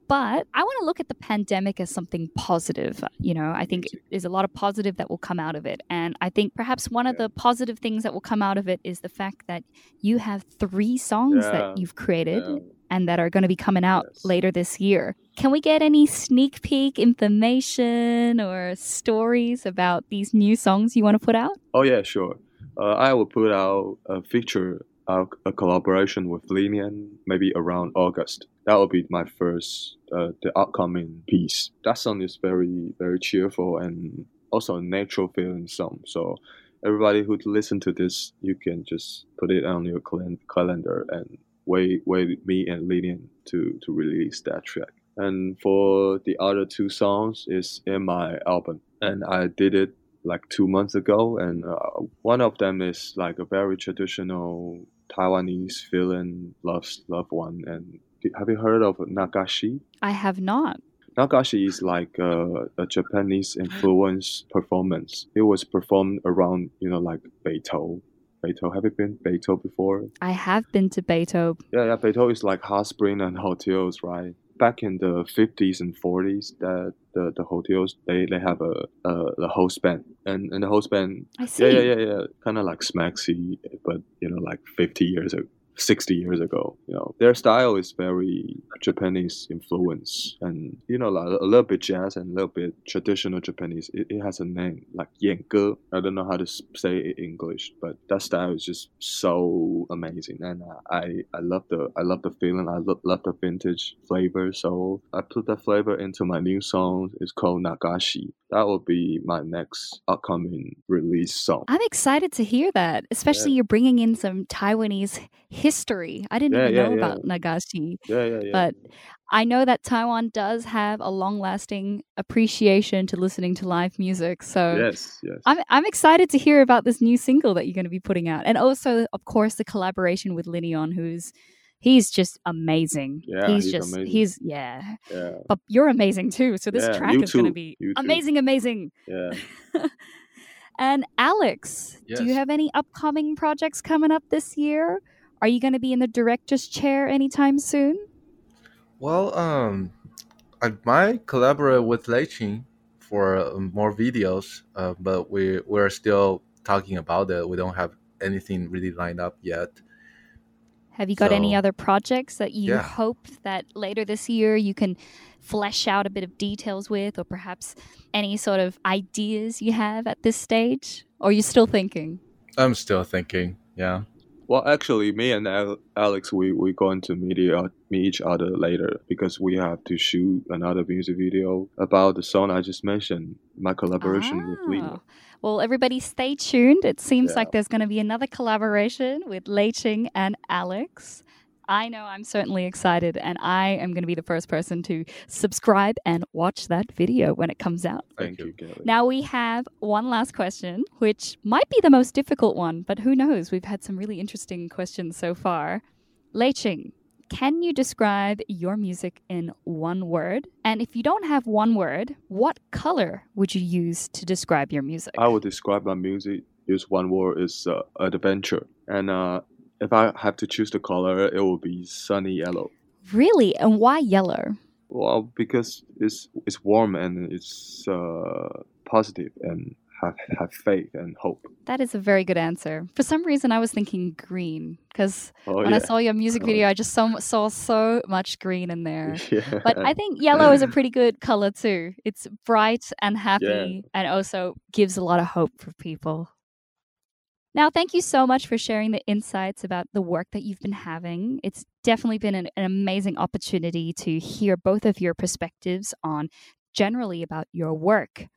But I want to look at the pandemic as something positive. You know, I think there's a lot of positive that will come out of it. And I think perhaps one of the positive things that will come out of it is the fact that you have three songs yeah. that you've created. Yeah. And that are going to be coming out yes. later this year. Can we get any sneak peek information or stories about these new songs you want to put out? Oh, yeah, sure uh, I will put out a feature, uh, a collaboration with Linion maybe around August. That will be my first, uh, the upcoming piece. That song is very, very cheerful and also a natural feeling song. So everybody who listen to this, you can just put it on your calendar and wait, wait me and Linion to to release that track. And for the other two songs is in my album, and I did it like two months ago, and uh, one of them is like a very traditional Taiwanese villain loves loved one. And have you heard of Nagashi? I have not. Nagashi is like a, a Japanese influence performance. It was performed around, you know, like Beitou. Beitou. Have you been Beitou before? I have been to Beitou. Yeah, yeah. Beitou is like hot spring and hotels, right? Back in the 50s and 40s that the, the hotels they, they have a, a the host band. And and the host band yeah yeah yeah yeah. Kind of like Smaxy but you know like 50 years ago 60 years ago. You know, their style is very Japanese influence and, you know, like a little bit jazz and a little bit traditional Japanese. It, it has a name like Yenge. I don't know how to say it in English, but that style is just so amazing. And I, I love the, I love the feeling. I love, love the vintage flavor. So I put that flavor into my new song. It's called Nagashi. That will be my next upcoming release song. I'm excited to hear that, especially yeah. you're bringing in some Taiwanese history history. I didn't yeah, even yeah, know yeah. about Nagashi. Yeah, yeah, yeah. But I know that Taiwan does have a long lasting appreciation to listening to live music. So yes, yes. I'm, I'm excited to hear about this new single that you're going to be putting out. And also, of course, the collaboration with Linion, who's he's just amazing. Yeah, he's, he's just amazing. he's yeah. Yeah. But you're amazing too. So this yeah, track is going to be amazing, amazing. Yeah. and Alex, yes. do you have any upcoming projects coming up this year? Are you going to be in the director's chair anytime soon? Well, um, I might collaborate with Lei Qing for uh, more videos, uh, but we we're still talking about it. We don't have anything really lined up yet. Have you got so, any other projects that you yeah. hope that later this year you can flesh out a bit of details with, or perhaps any sort of ideas you have at this stage? Or are you still thinking? I'm still thinking, yeah. Well, actually, me and Alex, we we going to meet, meet each other later because we have to shoot another music video about the song I just mentioned, my collaboration ah. with Lina. Well, everybody stay tuned. It seems yeah. like there's going to be another collaboration with Lei Qing and Alex. I know I'm certainly excited, and I am going to be the first person to subscribe and watch that video when it comes out. Thank you, Kelly. Now we have one last question, which might be the most difficult one, but who knows? We've had some really interesting questions so far. Lei Qing, can you describe your music in one word? And if you don't have one word, what color would you use to describe your music? I would describe my music use one word is uh, adventure. And uh, if I have to choose the color, it will be sunny yellow. Really? And why yellow? Well, because it's it's warm and it's uh, positive and have have faith and hope. That is a very good answer. For some reason, I was thinking green because Oh when I saw your music Oh, video, I just saw, saw so much green in there. yeah. But I think yellow is a pretty good color too. It's bright and happy and also gives a lot of hope for people. Now, thank you so much for sharing the insights about the work that you've been having. It's definitely been an, an amazing opportunity to hear both of your perspectives on generally about your work.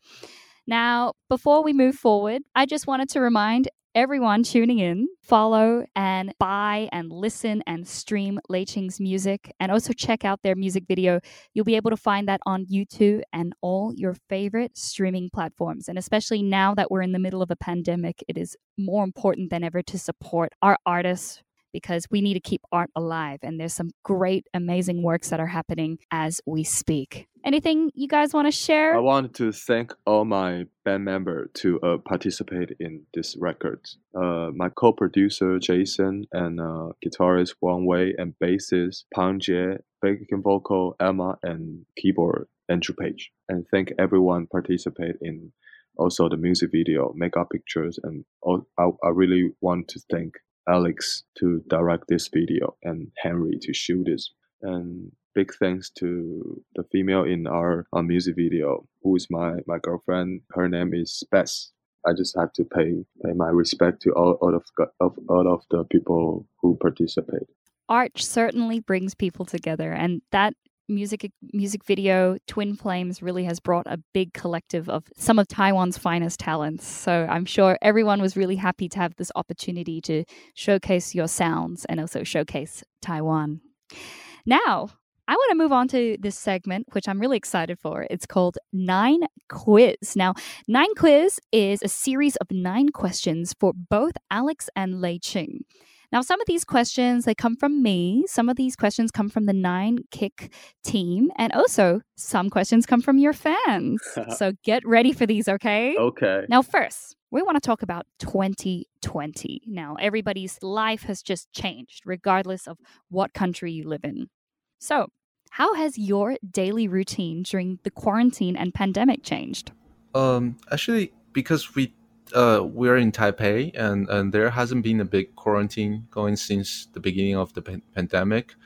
Now, before we move forward, I just wanted to remind everyone tuning in follow and buy and listen and stream Lei Ching's music and also check out their music video. You'll be able to find that on YouTube and all your favorite streaming platforms. And especially now that we're in the middle of a pandemic, it is more important than ever to support our artists because we need to keep art alive. And there's some great, amazing works that are happening as we speak. Anything you guys want to share? I want to thank all my band members to uh, participate in this record. Uh, my co-producer Jason and uh, guitarist Wang Wei and bassist Pang Jie, backing vocal Emma and keyboard Andrew Page. And thank everyone participate in also the music video, Mega Pictures, and all, I, I really want to thank Alex to direct this video and Henry to shoot this. And big thanks to the female in our, our music video, who is my, my girlfriend. Her name is Bess. I just have to pay pay my respect to all, all of of all of the people who participate. art certainly brings people together and that music music video twin flames really has brought a big collective of some of taiwan's finest talents so i'm sure everyone was really happy to have this opportunity to showcase your sounds and also showcase taiwan now I want to move on to this segment, which I'm really excited for. It's called Nine Quiz. Now, Nine Quiz is a series of nine questions for both Alex and Lei Ching. Now, some of these questions they come from me. Some of these questions come from the Nine Kick team, and also some questions come from your fans. so get ready for these, okay? Okay. Now, first, we want to talk about 2020. Now, everybody's life has just changed, regardless of what country you live in. So, how has your daily routine during the quarantine and pandemic changed? Um, actually, because we uh we're in Taipei and and there hasn't been a big quarantine going since the beginning of the pan- pandemic,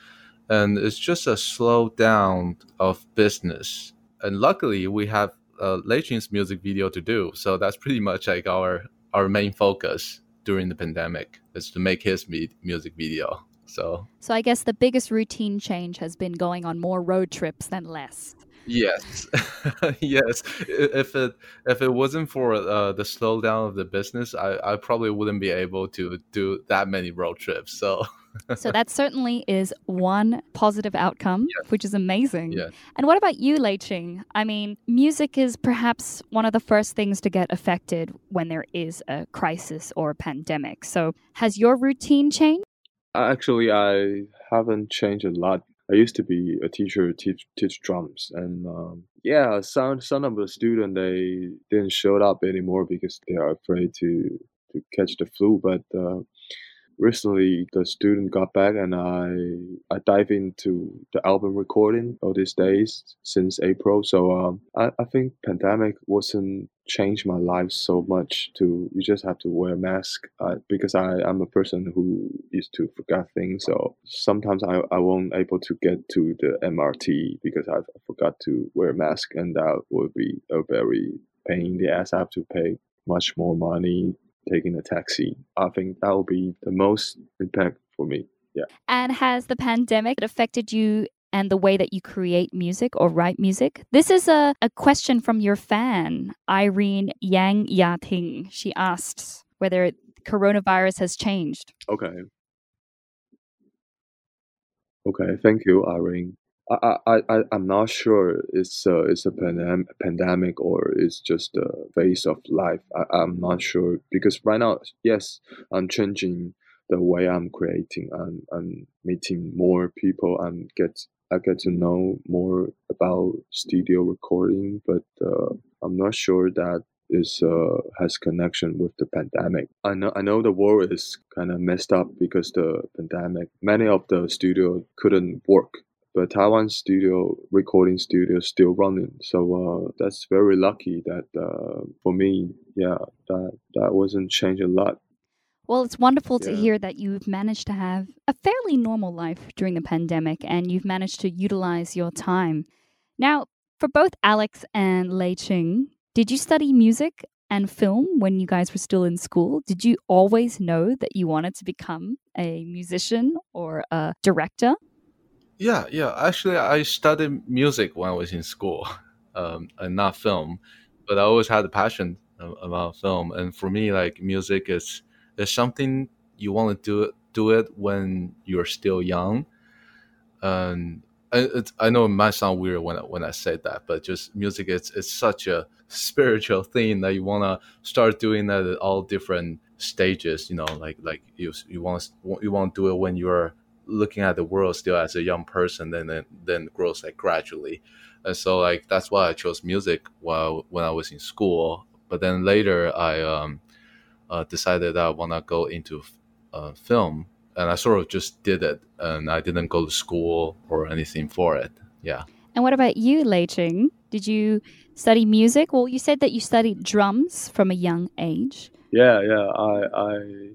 and it's just a slowdown of business. And luckily, we have uh, Lei music video to do, so that's pretty much like our our main focus during the pandemic is to make his music video. So So, I guess the biggest routine change has been going on more road trips than less. Yes, yes. If it if it wasn't for uh, the slowdown of the business, I, I probably wouldn't be able to do that many road trips. So So, that certainly is one positive outcome, Yes. which is amazing. yeah, And what about you, Lei Ching? I mean, music is perhaps one of the first things to get affected when there is a crisis or a pandemic. So, has your routine changed? Actually, I haven't changed a lot. I used to be a teacher, teach teach drums, and um, yeah, some some of the students they didn't show up anymore because they are afraid to to catch the flu. But uh, recently, the student got back, and I I dive into the album recording all these days since April. So um, I I think pandemic wasn't changed my life so much to you just have to wear a mask. Uh, because I, I'm a person who used to forget things. So sometimes I, I won't able to get to the MRT because I forgot to wear a mask and that would be a very pain in the ass. I have to pay much more money taking a taxi I think that will be the most impact for me Yeah. And has the pandemic affected you and the way that you create music or write music? This is a, a question from your fan, Irene Yang Yating. She asks whether coronavirus has changed. Okay. Okay, thank you, Irene. I, I, I, I'm not sure it's a, it's a pandem- pandemic or it's just a phase of life. I, I'm not sure because right now, yes, I'm changing the way I'm creating. I'm, I'm meeting more people and get I get to know more about studio recording, but uh, I'm not sure that is uh, has connection with the pandemic. I know I know the world is kind of messed up because the pandemic. Many of the studio couldn't work but Taiwan studio recording studio still running. So uh, that's very lucky that uh, for me, yeah, that that wasn't changed a lot. Well, it's wonderful to hear that you've managed to have a fairly normal life during the pandemic and you've managed to utilize your time. Now, for both Alex and Lei Ching, did you study music and film when you guys were still in school? Did you always know that you wanted to become a musician or a director? Yeah, yeah. Actually, I studied music when I was in school, um, and not film. But I always had a passion about film, and for me, like music is is something you want to do it do it when you're still young. And I, it's, know it might sound weird when I, when I say that, but just music is it's such a spiritual thing that you want to start doing that at all different stages. You know, like like you you want you want to do it when you're looking at the world still as a young person then then, then grows like gradually and so like that's why i chose music while when i was in school but then later i um uh, decided that i want to go into uh, film and i sort of just did it and i didn't go to school or anything for it yeah And what about you, Lei Ching? Did you study music? Well, you said that you studied drums from a young age. Yeah, yeah. I I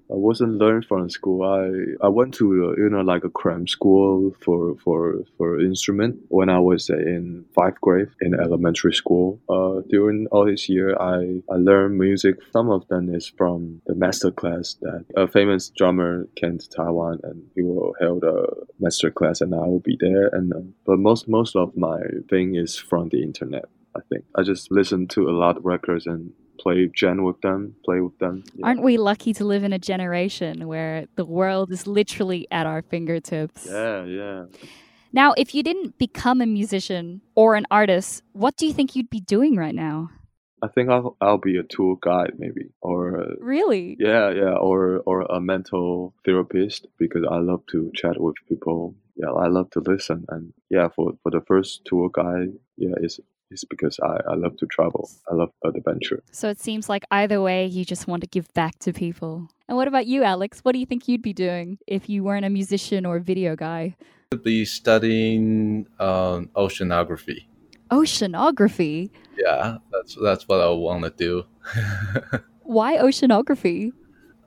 I wasn't learned from school. I I went to you know like a cram school for for for instrument when I was in fifth grade in elementary school. Uh, during all this year, I I learned music. Some of them is from the master class that a famous drummer came to Taiwan and he will held a master class and I will be there. And uh, but most most of my thing is from the internet. I think I just listen to a lot of records and play gen with them, play with them. Yeah. Aren't we lucky to live in a generation where the world is literally at our fingertips? Yeah, yeah. Now, if you didn't become a musician or an artist, what do you think you'd be doing right now? I think I'll I'll be a tour guide maybe, or Really? yeah, yeah, or or a mental therapist because I love to chat with people. Yeah, I love to listen, and yeah, for for the first tour guide, yeah, it's it's because I I love to travel. I love adventure. So it seems like either way, you just want to give back to people. And what about you, Alex? What do you think you'd be doing if you weren't a musician or a video guy? I'd be studying um, oceanography Oceanography? yeah that's that's what i want to do Why oceanography?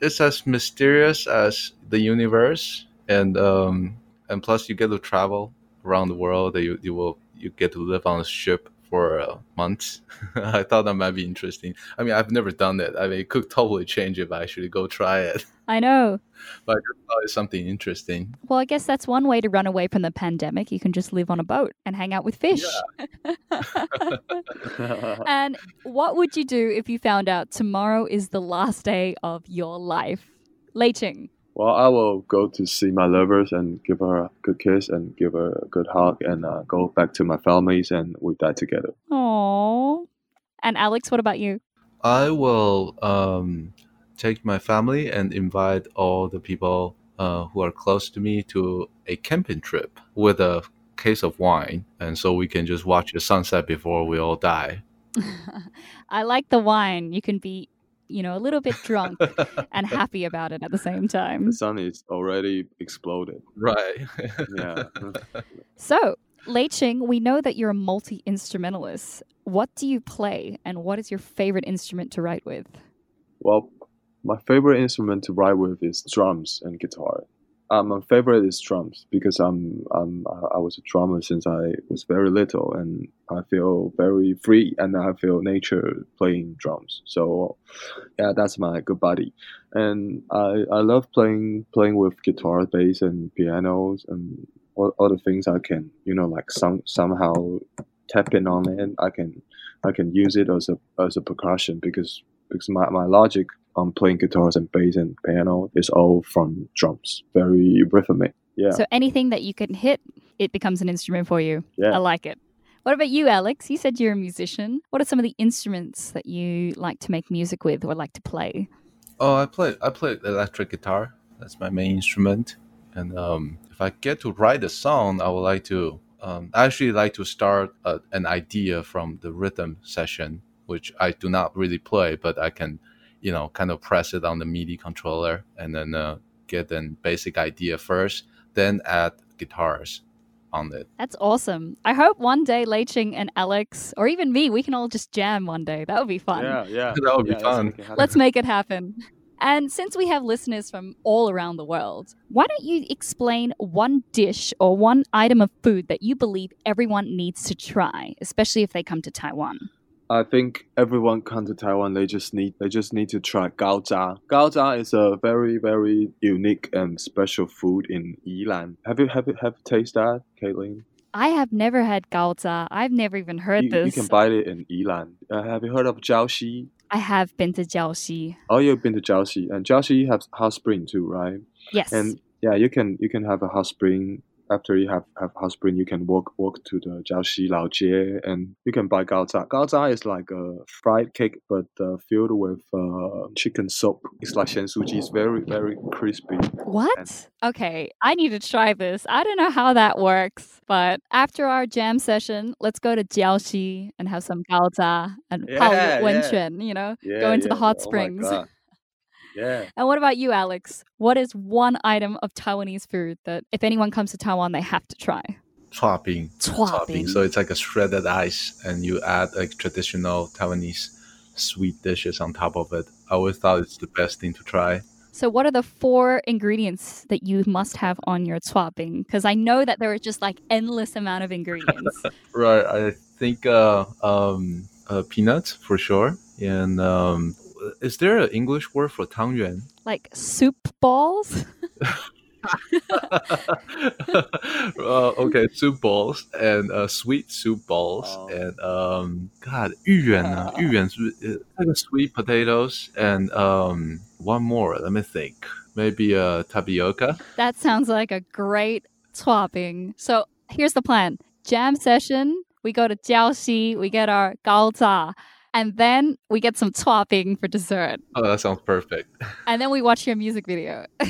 it's as mysterious as the universe and um and plus you get to travel around the world you you will you get to live on a ship for uh, months i thought that might be interesting i mean i've never done it i mean it could totally change if i actually go try it I know. but i just thought it's something interesting Well, I guess that's one way to run away from the pandemic. You can just live on a boat and hang out with fish. and what would you do if you found out tomorrow is the last day of your life? Lei Ching. Well, I will go to see my lovers and give her a good kiss and give her a good hug and uh, go back to my families and we die together. Aww. And Alex, what about you? i will um take my family and invite all the people uh, who are close to me to a camping trip with a case of wine and so we can just watch the sunset before we all die I like the wine. You can be, you know, a little bit drunk and happy about it at the same time. The sun is already exploded. right Yeah. So, Lei Ching, we know that you're a multi instrumentalist. What do you play, and what is your favorite instrument to write with? Well, my favorite instrument to write with is drums and guitar. Uh, my favorite is drums because I'm, I'm I was a drummer since I was very little, and I feel very free and I feel nature playing drums. So, yeah, that's my good buddy. And I, I love playing playing with guitar, bass, and pianos and all, the things I can you know like some somehow tap in on it. I can I can use it as a as a percussion because because my, my logic on playing guitars and bass and piano is all from drums, very rhythmic. Yeah, So, anything that you can hit, it becomes an instrument for you. Yeah. I like it. What about you, Alex? You said you're a musician. What are some of the instruments that you like to make music with or like to play? oh i play i play electric guitar that's my main instrument and um, if i get to write a song i would like to um, i actually like to start a, an idea from the rhythm session which i do not really play but i can you know kind of press it on the midi controller and then uh, get an basic idea first then add guitars on it. That's awesome. I hope one day Lei Ching and Alex, or even me, we can all just jam one day. That would be fun. Yeah, yeah. That would be yeah, let's fun. make. Let's make it happen. And since we have listeners from all around the world, why don't you explain one dish or one item of food that you believe everyone needs to try, especially if they come to Taiwan? I think everyone come to Taiwan. They just need they just need to try gao zha. Gao zha is a very very unique and special food in Yilan. Have you have you have you tasted that, Caitlin? I have never had gao zha. I've never even heard You, this. you can buy it in Yilan. Uh, have you heard of Jiaoxi? I have been to Jiaoxi. Oh, you've been to Jiaoxi, and Jiaoxi has hot spring too, right? Yes. And yeah, you can you can have a hot spring. After you have have hot spring, you can walk walk to the Jiaoxi Lao Jie, and you can buy gao zha. Gao is like a fried cake, but uh, filled with uh, chicken soup. It's like xian suji. It's very very crispy. What? Okay, I need to try this. I don't know how that works, but after our jam session, let's go to Jiaoxi and have some gao zha and Yeah, Pao yeah. You know, Yeah, go into the hot yeah. Oh springs. God. Yeah. And what about you, Alex? What is one item of Taiwanese food that if anyone comes to Taiwan, they have to try? Chopping. Chopping. So it's like a shredded ice, and you add like traditional Taiwanese sweet dishes on top of it. I always thought it's the best thing to try. So, what are the four ingredients that you must have on your chopping? Because I know that there are just like endless amount of ingredients. Right. I think uh, um, uh, peanuts for sure. And um, uh, is there an English word for tangyuan? Like soup balls? uh, okay, soup balls and uh, sweet soup balls oh. and um, God, 芋圆呢？芋圆是不是那个 uh, uh, sweet potatoes and um one more? Let me think. Maybe a tapioca. That sounds like a great swapping. So here's the plan: jam session. We go to Jiaoxi. We get our gao zha and then we get some swapping for dessert. Oh, that sounds perfect. And then we watch your music video.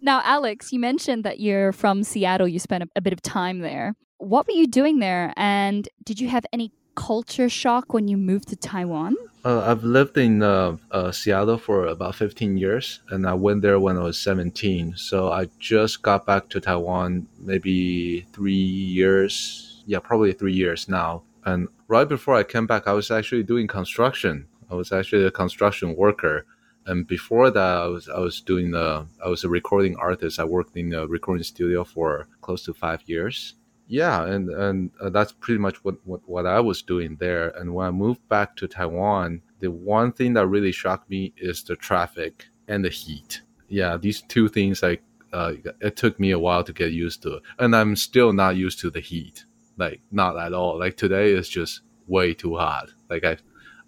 now, Alex, you mentioned that you're from Seattle. You spent a, a bit of time there. What were you doing there? And did you have any culture shock when you moved to Taiwan? Uh, I've lived in uh, uh, Seattle for about 15 years, and I went there when I was 17. So I just got back to Taiwan maybe three years. Yeah, probably three years now. And right before I came back, I was actually doing construction. I was actually a construction worker. And before that, I was I was doing the I was a recording artist. I worked in a recording studio for close to five years. Yeah, and and uh, that's pretty much what, what what I was doing there. And when I moved back to Taiwan, the one thing that really shocked me is the traffic and the heat. Yeah, these two things like uh, it took me a while to get used to, and I'm still not used to the heat. Like not at all. Like today is just way too hot. Like I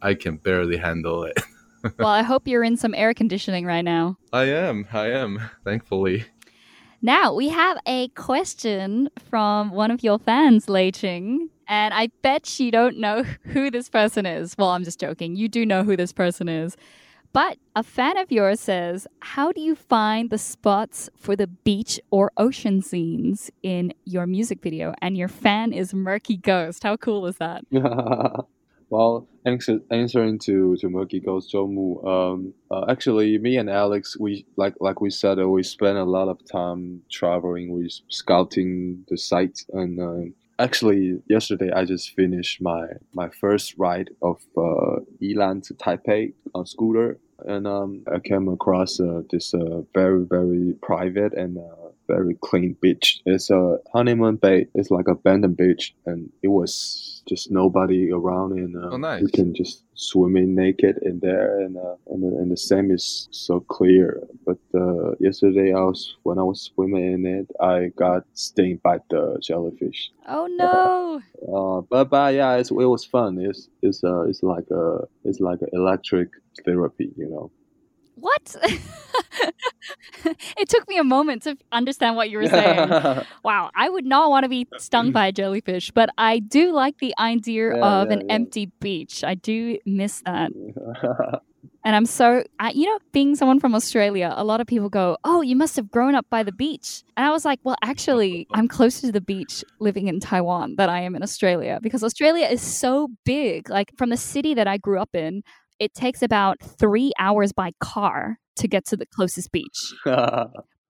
I can barely handle it. well, I hope you're in some air conditioning right now. I am. I am. Thankfully. Now we have a question from one of your fans, Lei Ching. And I bet you don't know who this person is. Well, I'm just joking. You do know who this person is. But a fan of yours says, How do you find the spots for the beach or ocean scenes in your music video? And your fan is Murky Ghost. How cool is that? well, answer, answering to to Murky Ghost Zhou um, uh, actually, me and Alex, we like like we said, uh, we spend a lot of time traveling, we scouting the sites, and uh, actually, yesterday I just finished my my first ride of uh, Yilan to Taipei on scooter, and um, I came across uh, this uh, very very private and uh, very clean beach. It's a honeymoon bay. It's like a abandoned beach, and it was just nobody around, and uh, Oh, nice. you can just swim in naked in there, and uh, and the, and the sand is so clear. But uh, yesterday, I was when I was swimming in it, I got stung by the jellyfish. Oh no! Uh, but but yeah, it's, it was fun. It's it's uh it's like a it's like an electric therapy, you know. What? it took me a moment to understand what you were saying. Wow, I would not want to be uh, stung mm. by a jellyfish, but I do like the idea Yeah, of yeah, an yeah. empty beach. I do miss that. And I'm so, I, you know, being someone from Australia, a lot of people go, Oh, you must have grown up by the beach. And I was like, Well, actually, I'm closer to the beach living in Taiwan than I am in Australia because Australia is so big. Like from the city that I grew up in, it takes about three hours by car to get to the closest beach.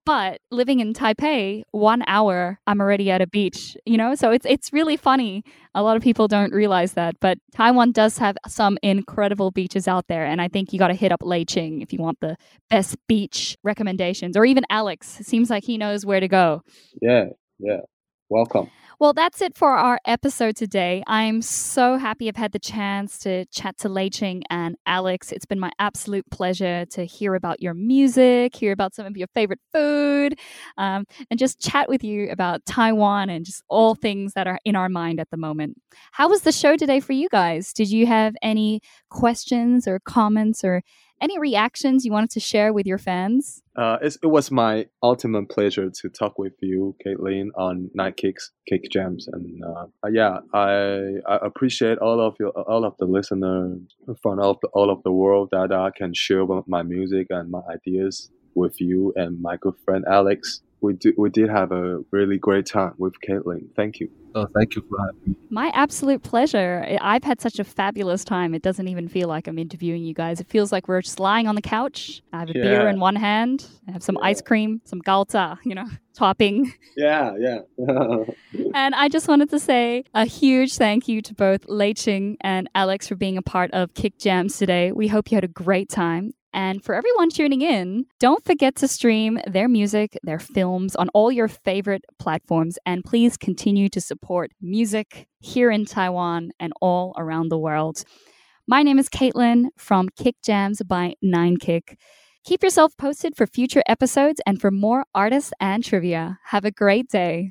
But living in Taipei, one hour, I'm already at a beach, you know? So it's, it's really funny. A lot of people don't realize that. But Taiwan does have some incredible beaches out there. And I think you got to hit up Leiqing if you want the best beach recommendations. Or even Alex. seems like he knows where to go. Yeah, yeah. Welcome. Well, that's it for our episode today. I'm so happy I've had the chance to chat to Leiqing and Alex. It's been my absolute pleasure to hear about your music, hear about some of your favorite food, um, and just chat with you about Taiwan and just all things that are in our mind at the moment. How was the show today for you guys? Did you have any questions or comments or any reactions you wanted to share with your fans? Uh, it was my ultimate pleasure to talk with you, Caitlin, on Night Kicks, Kick Jams, and uh, yeah, I I appreciate all of you, all of the listeners from all of the, all of the world that I can share my music and my ideas with you and my good friend Alex we did we did have a really great time with Caitlin. Thank you. Oh, thank you for having me. My absolute pleasure. I've had such a fabulous time. It doesn't even feel like I'm interviewing you guys. It feels like we're just lying on the couch. I have a yeah. beer in one hand. I have some yeah. ice cream, some gao zha, you know, topping. Yeah, yeah. and I just wanted to say a huge thank you to both Leiqing and Alex for being a part of Kick Jams today. We hope you had a great time. And for everyone tuning in, don't forget to stream their music, their films on all your favorite platforms. And please continue to support music here in Taiwan and all around the world. My name is Caitlin from Kick Jams by Nine Kick. Keep yourself posted for future episodes and for more artists and trivia. Have a great day.